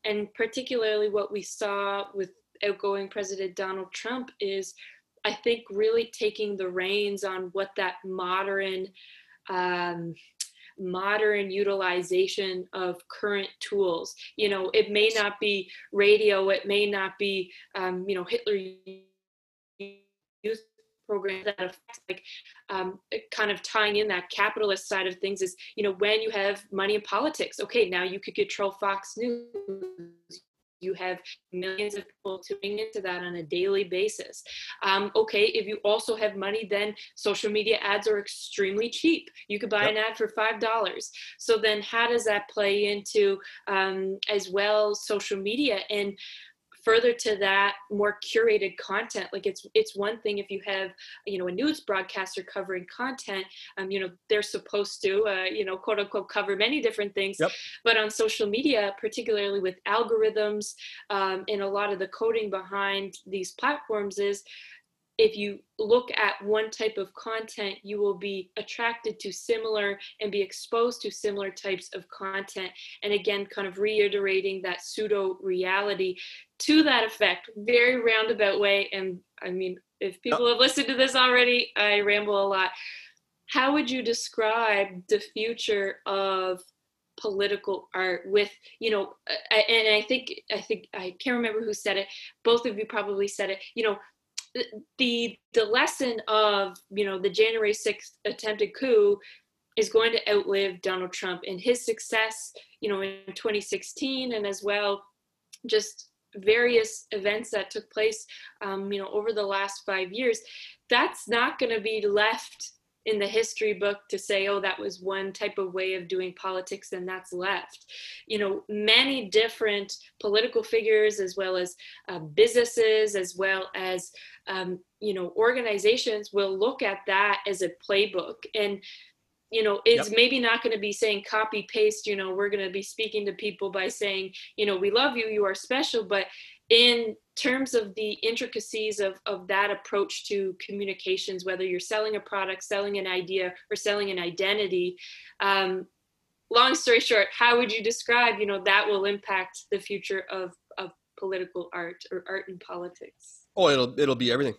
and particularly what we saw with outgoing president donald trump is i think really taking the reins on what that modern um, modern utilization of current tools. You know it may not be radio it may not be um, you know hitler youth programs that affect like um, kind of tying in that capitalist side of things is you know when you have money in politics okay now you could control fox news you have millions of people tuning into that on a daily basis. Um, okay, if you also have money, then social media ads are extremely cheap. You could buy yep. an ad for $5. So then, how does that play into um, as well social media? And further to that more curated content like it's it's one thing if you have you know a news broadcaster covering content um, you know they're supposed to uh, you know quote unquote cover many different things yep. but on social media particularly with algorithms um, and a lot of the coding behind these platforms is if you look at one type of content, you will be attracted to similar and be exposed to similar types of content. And again, kind of reiterating that pseudo reality to that effect, very roundabout way. And I mean, if people have listened to this already, I ramble a lot. How would you describe the future of political art with you know and i think i think i can't remember who said it both of you probably said it you know the the lesson of you know the January 6th attempted coup is going to outlive Donald Trump and his success, you know, in 2016 and as well just various events that took place, um, you know, over the last five years. That's not going to be left in the history book to say, oh, that was one type of way of doing politics and that's left. You know, many different political figures, as well as uh, businesses, as well as, um, you know, organizations will look at that as a playbook. And you know it's yep. maybe not going to be saying copy paste you know we're going to be speaking to people by saying you know we love you you are special but in terms of the intricacies of, of that approach to communications, whether you're selling a product, selling an idea, or selling an identity, um, long story short, how would you describe, you know, that will impact the future of, of political art or art and politics? Oh, it'll it'll be everything.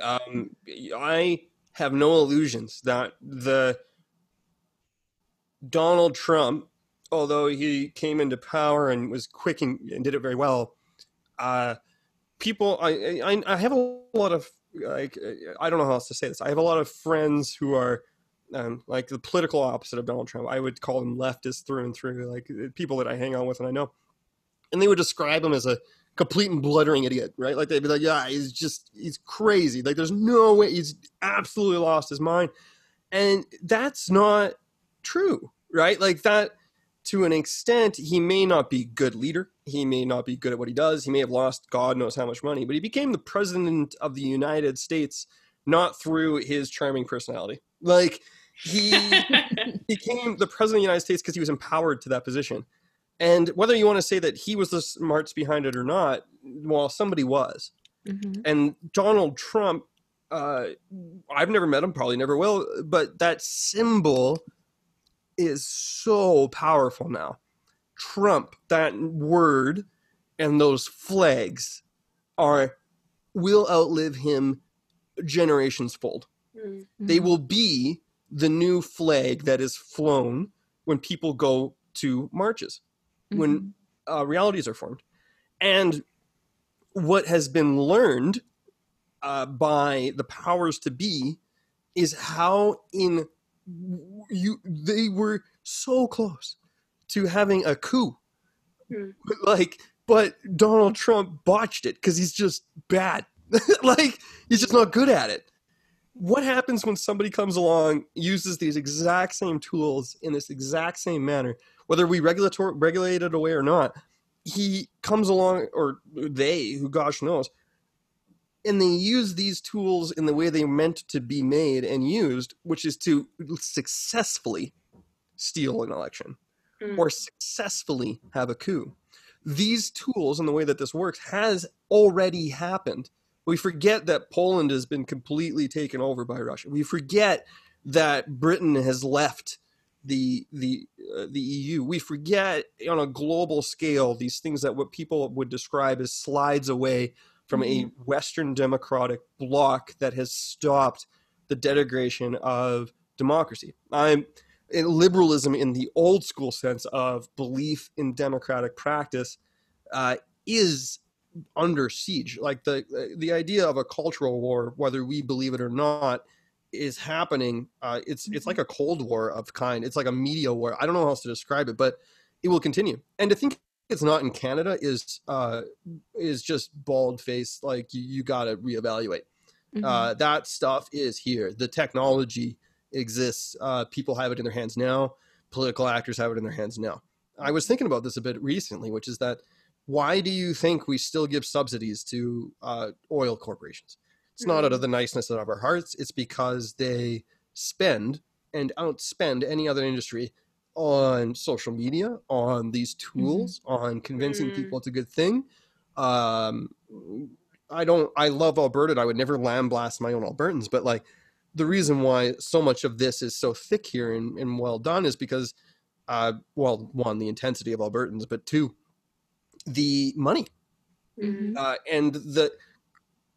Um, I have no illusions that the Donald Trump, although he came into power and was quick and, and did it very well, uh, people, I, I, I have a lot of like, I don't know how else to say this. I have a lot of friends who are um, like the political opposite of Donald Trump. I would call them leftists through and through, like people that I hang out with and I know, and they would describe him as a complete and blundering idiot, right? Like they'd be like, "Yeah, he's just he's crazy. Like there's no way he's absolutely lost his mind," and that's not true, right? Like that to an extent, he may not be good leader. He may not be good at what he does. He may have lost God knows how much money, but he became the president of the United States not through his charming personality. Like he became the president of the United States because he was empowered to that position. And whether you want to say that he was the smarts behind it or not, well, somebody was. Mm-hmm. And Donald Trump, uh, I've never met him, probably never will, but that symbol is so powerful now. Trump, that word and those flags are will outlive him generations fold. Mm-hmm. They will be the new flag that is flown when people go to marches, mm-hmm. when uh, realities are formed. And what has been learned uh, by the powers to be is how in you they were so close to having a coup. Mm. Like, but Donald Trump botched it because he's just bad. like, he's just not good at it. What happens when somebody comes along, uses these exact same tools in this exact same manner, whether we regulator regulate it away or not? He comes along, or they, who gosh knows, and they use these tools in the way they meant to be made and used, which is to successfully steal an election mm. or successfully have a coup. These tools and the way that this works has already happened. We forget that Poland has been completely taken over by Russia. We forget that Britain has left the the uh, the EU. We forget on a global scale these things that what people would describe as slides away from mm-hmm. a Western democratic bloc that has stopped the denigration of democracy. I'm liberalism in the old school sense of belief in democratic practice uh, is under siege. Like the the idea of a cultural war, whether we believe it or not, is happening. Uh, it's it's like a cold war of kind. It's like a media war. I don't know how else to describe it, but it will continue. And to think it's not in Canada is uh, is just bald faced. Like you, you got to reevaluate. Mm-hmm. Uh, that stuff is here. The technology exists. Uh, people have it in their hands now. Political actors have it in their hands now. I was thinking about this a bit recently, which is that why do you think we still give subsidies to uh, oil corporations? It's not out of mm-hmm. the niceness of our hearts. It's because they spend and outspend any other industry on social media, on these tools, mm-hmm. on convincing mm. people it's a good thing. Um, I don't. I love Alberta. I would never lamb blast my own Albertans, but like the reason why so much of this is so thick here and, and well done is because, uh, well, one the intensity of Albertans, but two, the money, mm-hmm. uh, and the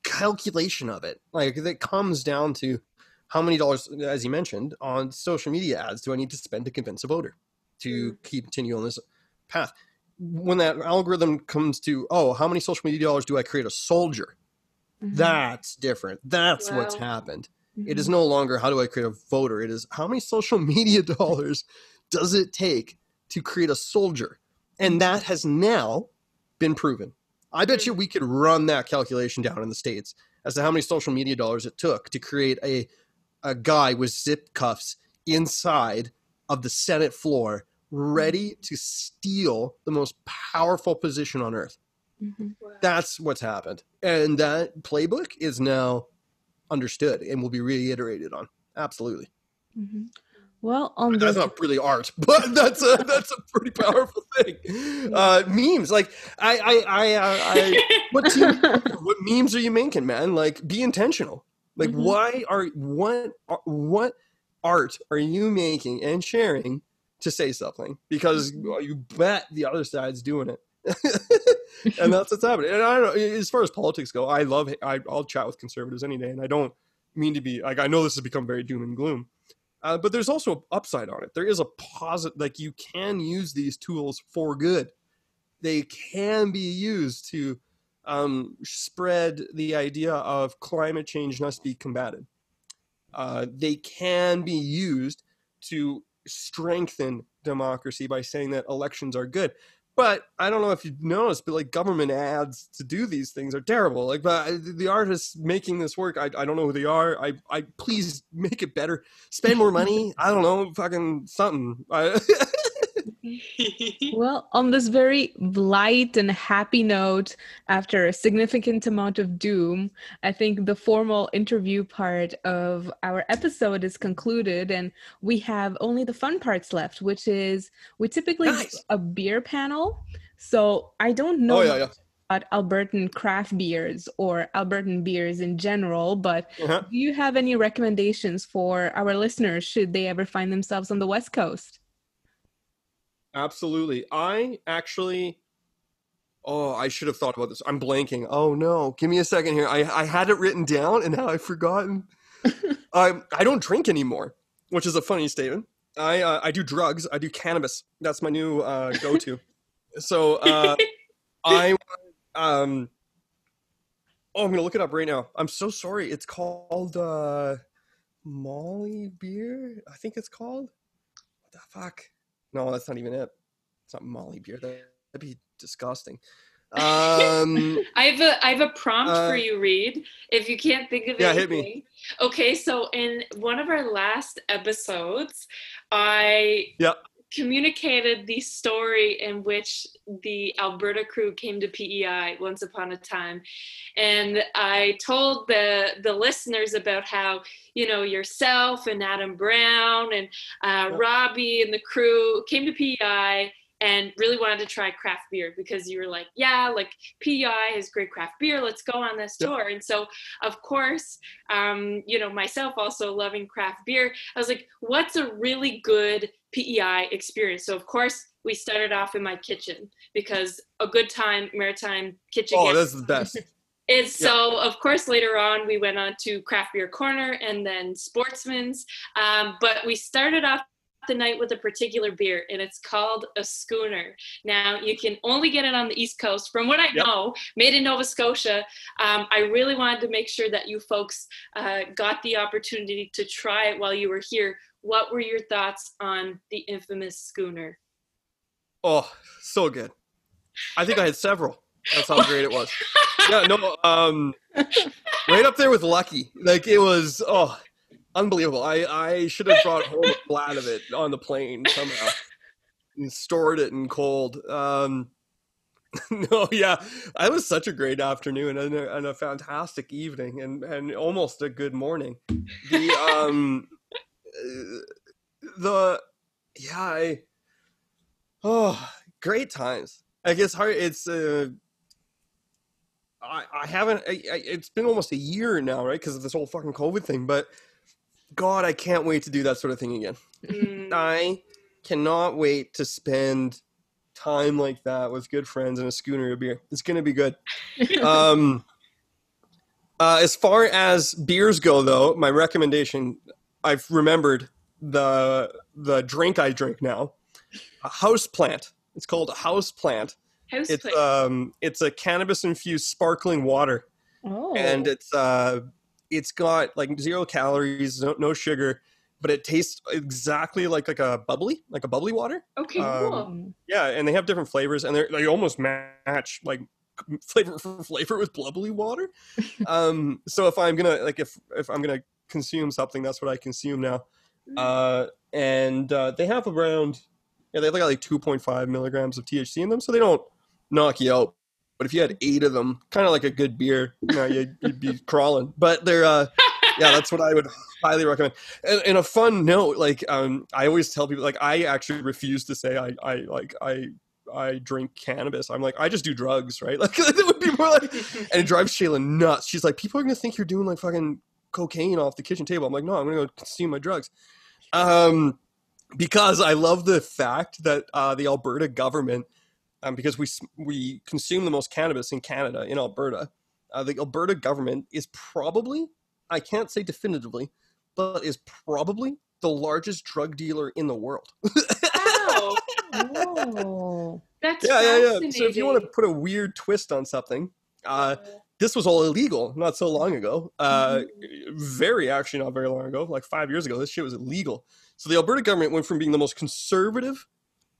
calculation of it. Like that comes down to how many dollars, as you mentioned, on social media ads do I need to spend to convince a voter to mm. continue on this path? When that algorithm comes to, oh, how many social media dollars do I create a soldier? Mm-hmm. That's different. That's wow. what's happened. Mm-hmm. It is mm-hmm. no longer how do I create a voter? It is how many social media dollars does it take to create a soldier? And mm-hmm. that has now been proven. I bet you mm. we could run that calculation down in the States as to how many social media dollars it took to create a a guy with zip cuffs inside of the Senate floor, ready to steal the most powerful position on earth. Mm-hmm. That's what's happened. And that playbook is now understood and will be reiterated on. Absolutely. Mm-hmm. Well, on that's the... not really art, but that's a that's a pretty powerful thing. Uh, memes, like I I I, uh, I what what memes are you making, man? Like, be intentional. Like, mm-hmm. why are what what art are you making and sharing to say something? Because mm-hmm. you bet the other side's doing it. And that's what's happening. And I don't know. As far as politics go, I love. I, I'll chat with conservatives any day, and I don't mean to be like. I know this has become very doom and gloom, uh, but there's also an upside on it. There is a positive. Like you can use these tools for good. They can be used to um, spread the idea of climate change must be combated. Uh, they can be used to strengthen democracy by saying that elections are good. But I don't know if you've noticed, but like government ads to do these things are terrible. Like, but uh, the artists making this work, I, I don't know who they are. I, I please make it better. Spend more money. I don't know, fucking something. well, on this very light and happy note, after a significant amount of doom, I think the formal interview part of our episode is concluded, and we have only the fun parts left, which is we typically nice. do a beer panel. So I don't know. Oh, yeah, yeah about Albertan craft beers or Albertan beers in general, but uh-huh. do you have any recommendations for our listeners should they ever find themselves on the West Coast? Absolutely. I actually Oh, I should have thought about this. I'm blanking. Oh no. Give me a second here. I, I had it written down and now I've forgotten. I I don't drink anymore, which is a funny statement. I uh, I do drugs. I do cannabis. That's my new uh, go-to. so uh, I um oh I'm gonna look it up right now. I'm so sorry. It's called uh, Molly beer. I think it's called. What the fuck? No, that's not even it. It's not Molly beer. That'd be disgusting. Um, I have a I have a prompt uh, for you, Reed. If you can't think of it, yeah, anything. hit me. Okay, so in one of our last episodes, I yeah communicated the story in which the Alberta crew came to PEI once upon a time. And I told the the listeners about how, you know, yourself and Adam Brown and uh, Robbie and the crew came to PEI and really wanted to try craft beer because you were like, yeah, like PEI has great craft beer. Let's go on this tour. And so, of course, um, you know, myself also loving craft beer, I was like, what's a really good PEI experience? So, of course, we started off in my kitchen because a good time maritime kitchen. Oh, that's the best. It's yeah. so, of course, later on we went on to Craft Beer Corner and then Sportsman's. Um, but we started off the night with a particular beer, and it's called a schooner. Now, you can only get it on the East Coast. From what I Yep. know, made in Nova Scotia. Um, I really wanted to make sure that you folks uh, got the opportunity to try it while you were here. What were your thoughts on the infamous schooner? Oh, so good. I think I had several. That's how great it was. Yeah, no, um, right up there with Lucky. Like it was, oh, unbelievable. I I should have brought home a flat of it on the plane somehow and stored it in cold. Um, no, yeah, it was such a great afternoon and a, and a fantastic evening and and almost a good morning. The um, uh, the yeah, I oh, great times. I guess hard. It's uh, I I haven't. I, I, it's been almost a year now, right? Because of this whole fucking COVID thing. But God, I can't wait to do that sort of thing again. Mm, I cannot wait to spend time like that with good friends and a schooner of beer. It's gonna be good. Um, uh, as far as beers go, though, my recommendation, I've remembered the the drink I drink now, a house plant. It's called a house plant. house It's plate. um, it's a cannabis infused sparkling water, Oh. and it's uh, it's got like zero calories, no, no sugar, but it tastes exactly like like a bubbly, like a bubbly water. okay, um, cool. Yeah, and they have different flavors, and they they almost match like flavor for flavor with bubbly water. um, so if I'm gonna like if if I'm gonna consume something, that's what I consume now. Mm. Uh, and uh, they have around yeah they have got like 2.5 milligrams of THC in them, so they don't knock you out. But if you had eight of them, kind of like a good beer, you know, you'd, you'd be crawling. But they're uh, yeah, that's what I would highly recommend. And, and a fun note, like um, I always tell people, like I actually refuse to say I, I like I I drink cannabis. I'm like I just do drugs, right? Like it would be more like, and it drives Shayla nuts. She's like, people are gonna think you're doing like fucking cocaine off the kitchen table. I'm like, no, I'm gonna go consume my drugs. Um, because I love the fact that uh, the Alberta government, um, because we we consume the most cannabis in Canada in Alberta, uh, the Alberta government is probably I can't say definitively, but is probably the largest drug dealer in the world. wow, Oh. that's yeah, yeah, yeah. So if you want to put a weird twist on something, uh, this was all illegal not so long ago. Uh, very actually not very long ago, like five years ago. This shit was illegal. So the Alberta government went from being the most conservative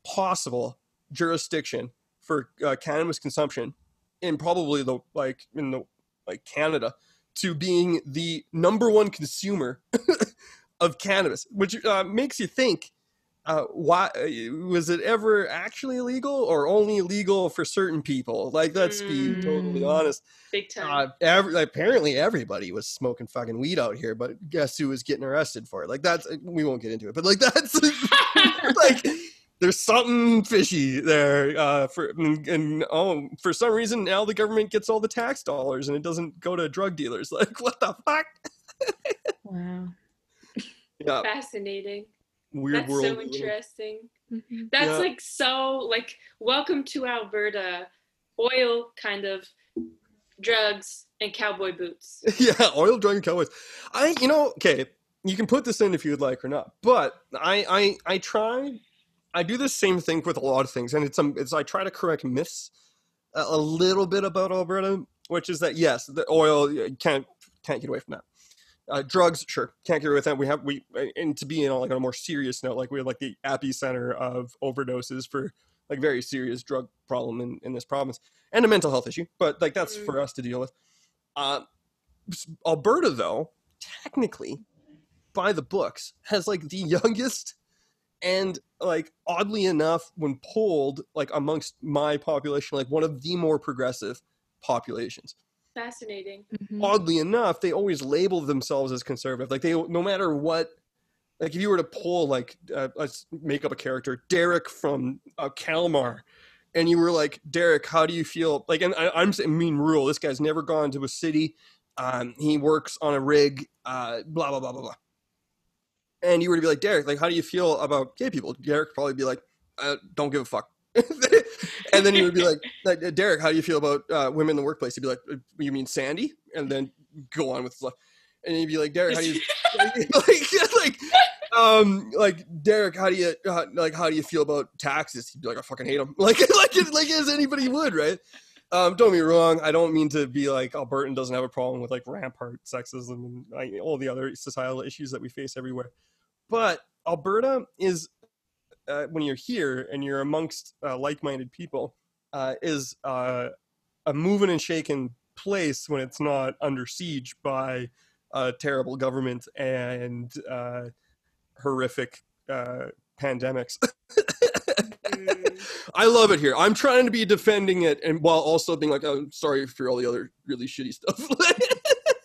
possible jurisdiction for uh, cannabis consumption in probably the like in the like Canada to being the number one consumer of cannabis, which uh, makes you think. Uh, why uh, was it ever actually illegal or only illegal for certain people? Like, let's be totally Mm. honest. big time. Uh, every, apparently, everybody was smoking fucking weed out here, but guess who was getting arrested for it? Like, that's we won't get into it, but like that's like there's something fishy there. Uh, for and, and oh, for some reason now the government gets all the tax dollars and it doesn't go to drug dealers. Like, what the fuck? Wow. Yeah, Fascinating. weird That's world. so we live in. interesting. Mhm. That's Yeah. like so like welcome to Alberta. Oil kind of drugs and cowboy boots. yeah, oil drug and cowboys. I, you know, okay, you can put this in if you would like or not, but I, I, I try, I do the same thing with a lot of things, and it's um, it's I try to correct myths a, a little bit about Alberta, which is that yes, the oil can't can't get away from that. Uh, drugs, sure, can't get away with that. We have we, and to be in like on a more serious note, like we have like the epicenter of overdoses for like very serious drug problem in, in this province and a mental health issue, but like that's Mm. for us to deal with. Uh, Alberta, though, technically, by the books, has like the youngest and like oddly enough, when polled, like amongst my population, like one of the more progressive populations. Fascinating. Mhm. Oddly enough, they always label themselves as conservative. Like they, no matter what, like if you were to pull like uh, let's make up a character, Derek from uh, Calmar, and you were like, Derek, how do you feel? Like, and I, I'm saying mean rural. This guy's never gone to a city. Um, he works on a rig. Uh, blah blah blah blah blah. And you were to be like, Derek, like, how do you feel about gay people? Derek would probably be like, uh, don't give a fuck. and then you would be like, like, Derek, how do you feel about uh, women in the workplace? He'd be like, "Uh, you mean Sandy? And then go on with his life. And you'd be like, Derek, how do you like, like um, like Derek, how do you how, like how do you feel about taxes? He'd be like, I fucking hate them, like like like as anybody would, right? Um, don't be wrong. I don't mean to be like Albertan doesn't have a problem with like rampart sexism and like, all the other societal issues that we face everywhere, but Alberta is uh, when you're here and you're amongst uh, like-minded people uh, is uh, a moving and shaking place when it's not under siege by a terrible government and uh, horrific uh, pandemics. I love it here. I'm trying to be defending it and while also being like, "I'm oh, sorry for all the other really shitty stuff.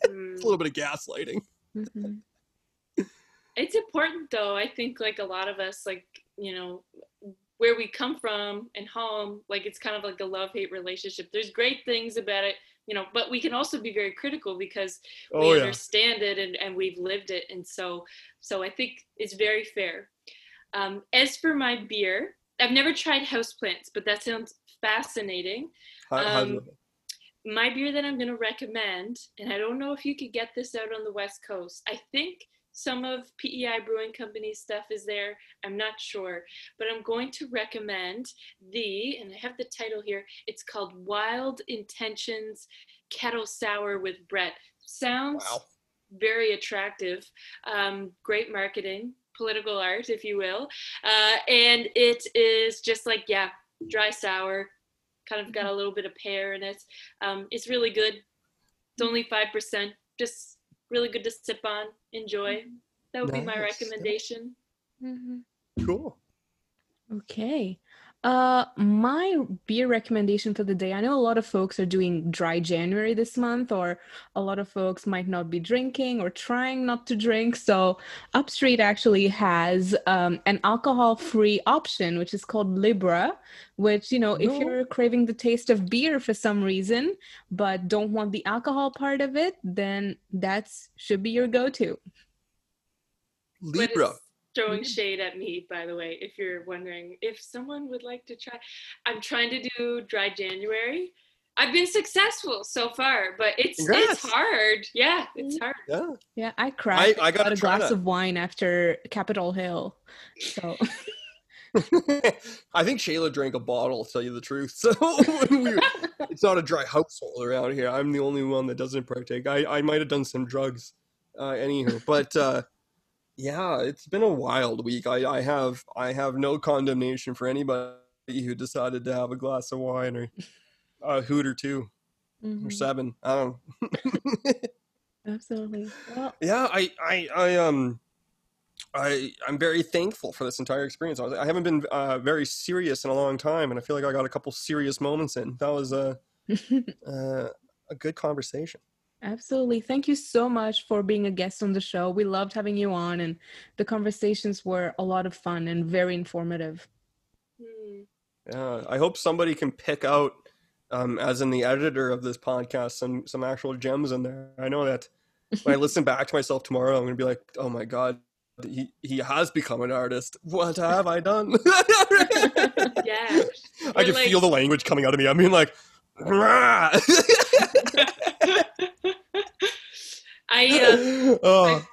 it's a little bit of gaslighting. Mm-hmm. It's important though. I think like a lot of us, like, you know, where we come from and home, like it's kind of like a love hate relationship. There's great things about it, you know, but we can also be very critical because oh, we yeah. understand it and, and we've lived it. And so, so I think it's very fair. Um, as for my beer, I've never tried houseplants, but that sounds fascinating. Um, my beer that I'm going to recommend, and I don't know if you could get this out on the West Coast. I think some of PEI Brewing Company's stuff is there. I'm not sure, but I'm going to recommend the, and I have the title here. It's called Wild Intentions Kettle Sour with Brett. Sounds wow. very attractive. Um, great marketing, political art, if you will. Uh, and it is just like, yeah, dry sour, kind of got a little bit of pear in it. Um, it's really good. It's only 5%. Just really good to sip on, enjoy. Mm-hmm. That would nice. be my recommendation. Mm-hmm. Cool. Okay. Uh, my beer recommendation for the day. I know a lot of folks are doing dry January this month, or a lot of folks might not be drinking or trying not to drink. So, Upstreet actually has um, an alcohol-free option, which is called Libra. Which you know, no. if you're craving the taste of beer for some reason, but don't want the alcohol part of it, then that's should be your go-to. Libra throwing mm-hmm. shade at me, by the way, if you're wondering if someone would like to try. I'm trying to do dry January. I've been successful so far, but it's Congrats. it's hard. Yeah, it's hard. Yeah, yeah. I cried. I, I got a glass that. of wine after Capitol Hill. So. I think Shayla drank a bottle. To tell you the truth, so we, it's not a dry household around here. I'm the only one that doesn't partake. I I might have done some drugs, uh, anywho, but. uh yeah, it's been a wild week. I, I have I have no condemnation for anybody who decided to have a glass of wine or a hoot or 2 mm-hmm. or seven. I don't know. Absolutely. Well, yeah, I, I, I, um, I, I'm very thankful for this entire experience. I, I haven't been uh, very serious in a long time, and I feel like I got a couple serious moments in. That was a, uh, a good conversation. Absolutely. Thank you so much for being a guest on the show. We loved having you on, and the conversations were a lot of fun and very informative. Hmm. Yeah, I hope somebody can pick out, um, as in the editor of this podcast, some some actual gems in there. I know that when I listen back to myself tomorrow, I'm going to be like, "Oh my god, he he has become an artist. What have I done?" yeah, I can like... feel the language coming out of me. I mean, like. I, uh, oh.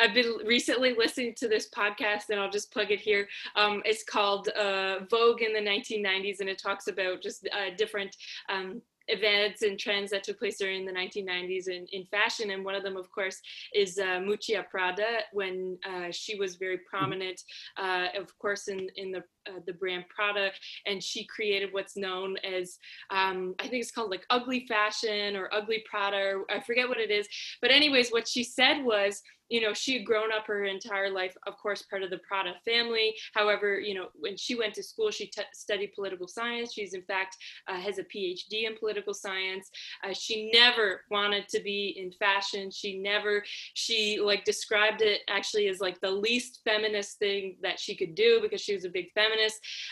I have been recently listening to this podcast, and I'll just plug it here. Um, it's called uh, Vogue in the 1990s, and it talks about just uh, different um, events and trends that took place during the 1990s in, in fashion. And one of them, of course, is uh, Miuccia Prada when uh, she was very mm-hmm. prominent, uh, of course, in, in the, uh, the brand Prada. And she created what's known as, um, I think it's called like ugly fashion or ugly Prada, or I forget what it is. But, anyways, what she said was, you know, she had grown up her entire life, of course, part of the Prada family. However, you know, when she went to school, she t- studied political science. She's, in fact, uh, has a PhD in political science. Uh, she never wanted to be in fashion. She never, she like described it actually as like the least feminist thing that she could do because she was a big feminist.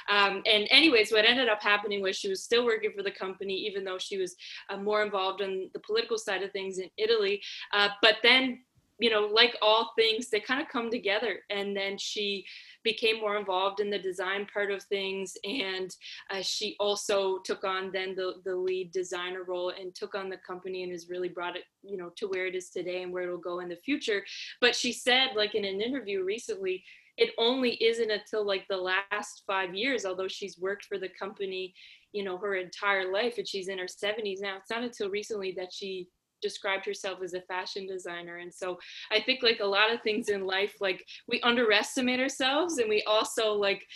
Um, and, anyways, what ended up happening was she was still working for the company, even though she was uh, more involved in the political side of things in Italy. Uh, but then you know, like all things, they kind of come together. And then she became more involved in the design part of things. And uh, she also took on then the, the lead designer role and took on the company and has really brought it, you know, to where it is today and where it'll go in the future. But she said, like in an interview recently, it only isn't until like the last five years, although she's worked for the company, you know, her entire life and she's in her 70s now. It's not until recently that she described herself as a fashion designer and so i think like a lot of things in life like we underestimate ourselves and we also like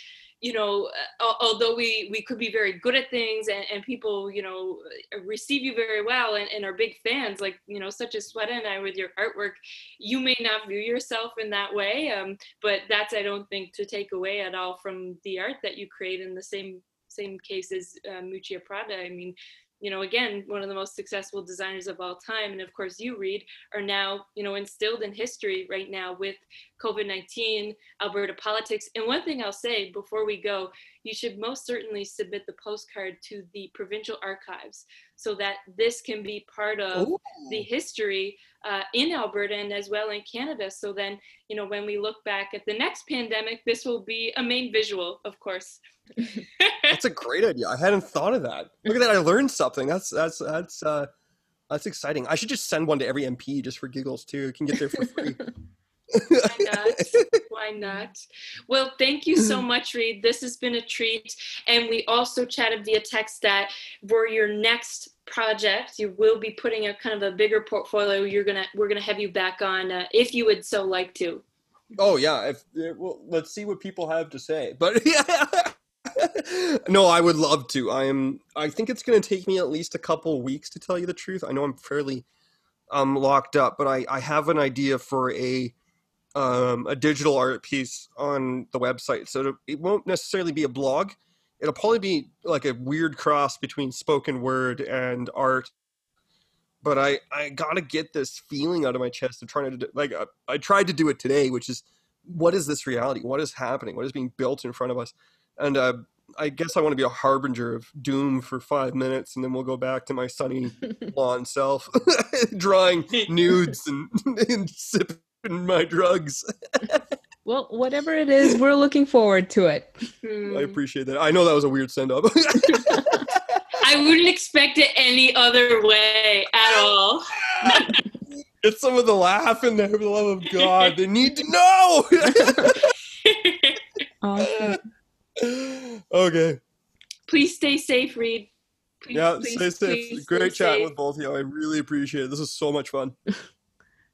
you know uh, although we we could be very good at things and, and people you know receive you very well and, and are big fans like you know such as Sweta and I with your artwork you may not view yourself in that way um, but that's I don't think to take away at all from the art that you create in the same same case as uh, Miuccia Prada. I mean you know, again, one of the most successful designers of all time. And of course, you, Reed, are now, you know, instilled in history right now with COVID 19, Alberta politics. And one thing I'll say before we go, you should most certainly submit the postcard to the provincial archives so that this can be part of Ooh. the history uh, in Alberta and as well in Canada. So then, you know, when we look back at the next pandemic, this will be a main visual, of course. that's a great idea. I hadn't thought of that. Look at that! I learned something. That's that's that's uh, that's exciting. I should just send one to every MP just for giggles too. You can get there for free. Why not? Why not? Well, thank you so much, Reed. This has been a treat. And we also chatted via text that for your next project, you will be putting a kind of a bigger portfolio. You're gonna we're gonna have you back on uh, if you would so like to. Oh yeah, if, well, let's see what people have to say. But yeah. no, I would love to. I am. I think it's going to take me at least a couple weeks to tell you the truth. I know I'm fairly um, locked up, but I, I have an idea for a um, a digital art piece on the website. So it won't necessarily be a blog. It'll probably be like a weird cross between spoken word and art. But I, I gotta get this feeling out of my chest of trying to like I, uh, I tried to do it today, which is what is this reality? What is happening? What is being built in front of us? And uh, I guess I want to be a harbinger of doom for five minutes, and then we'll go back to my sunny lawn self, drawing nudes and, and sipping my drugs. well, whatever it is, we're looking forward to it. I appreciate that. I know that was a weird send up. I wouldn't expect it any other way at all. Get some of the laugh in there for the love of God. They need to know. awesome. Okay. Please stay safe, Reed. Please, yeah, please, stay safe. Please Great stay chat safe. with both of you. I really appreciate it. This is so much fun.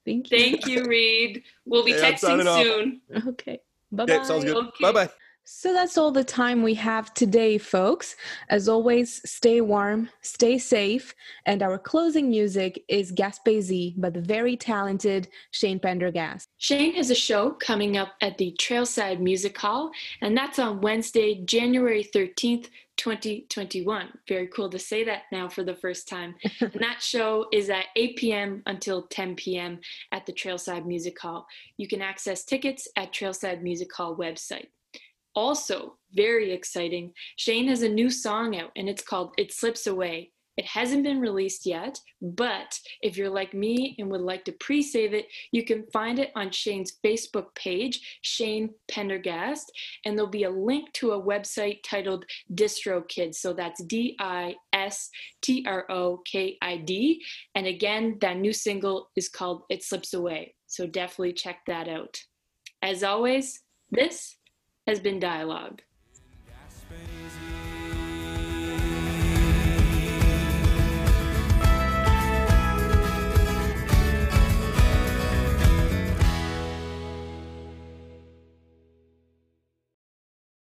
Thank you. Thank you, Reed. We'll be okay, texting soon. Okay. Bye bye. Okay, sounds good. Okay. Bye bye. So that's all the time we have today, folks. As always, stay warm, stay safe, and our closing music is Gaspésie by the very talented Shane Pendergast. Shane has a show coming up at the Trailside Music Hall, and that's on Wednesday, January 13th, 2021. Very cool to say that now for the first time. and that show is at 8 p.m. until 10 p.m. at the Trailside Music Hall. You can access tickets at Trailside Music Hall website. Also, very exciting, Shane has a new song out and it's called It Slips Away. It hasn't been released yet, but if you're like me and would like to pre save it, you can find it on Shane's Facebook page, Shane Pendergast, and there'll be a link to a website titled DistroKid. So that's D I S T R O K I D. And again, that new single is called It Slips Away. So definitely check that out. As always, this has been Dialogue.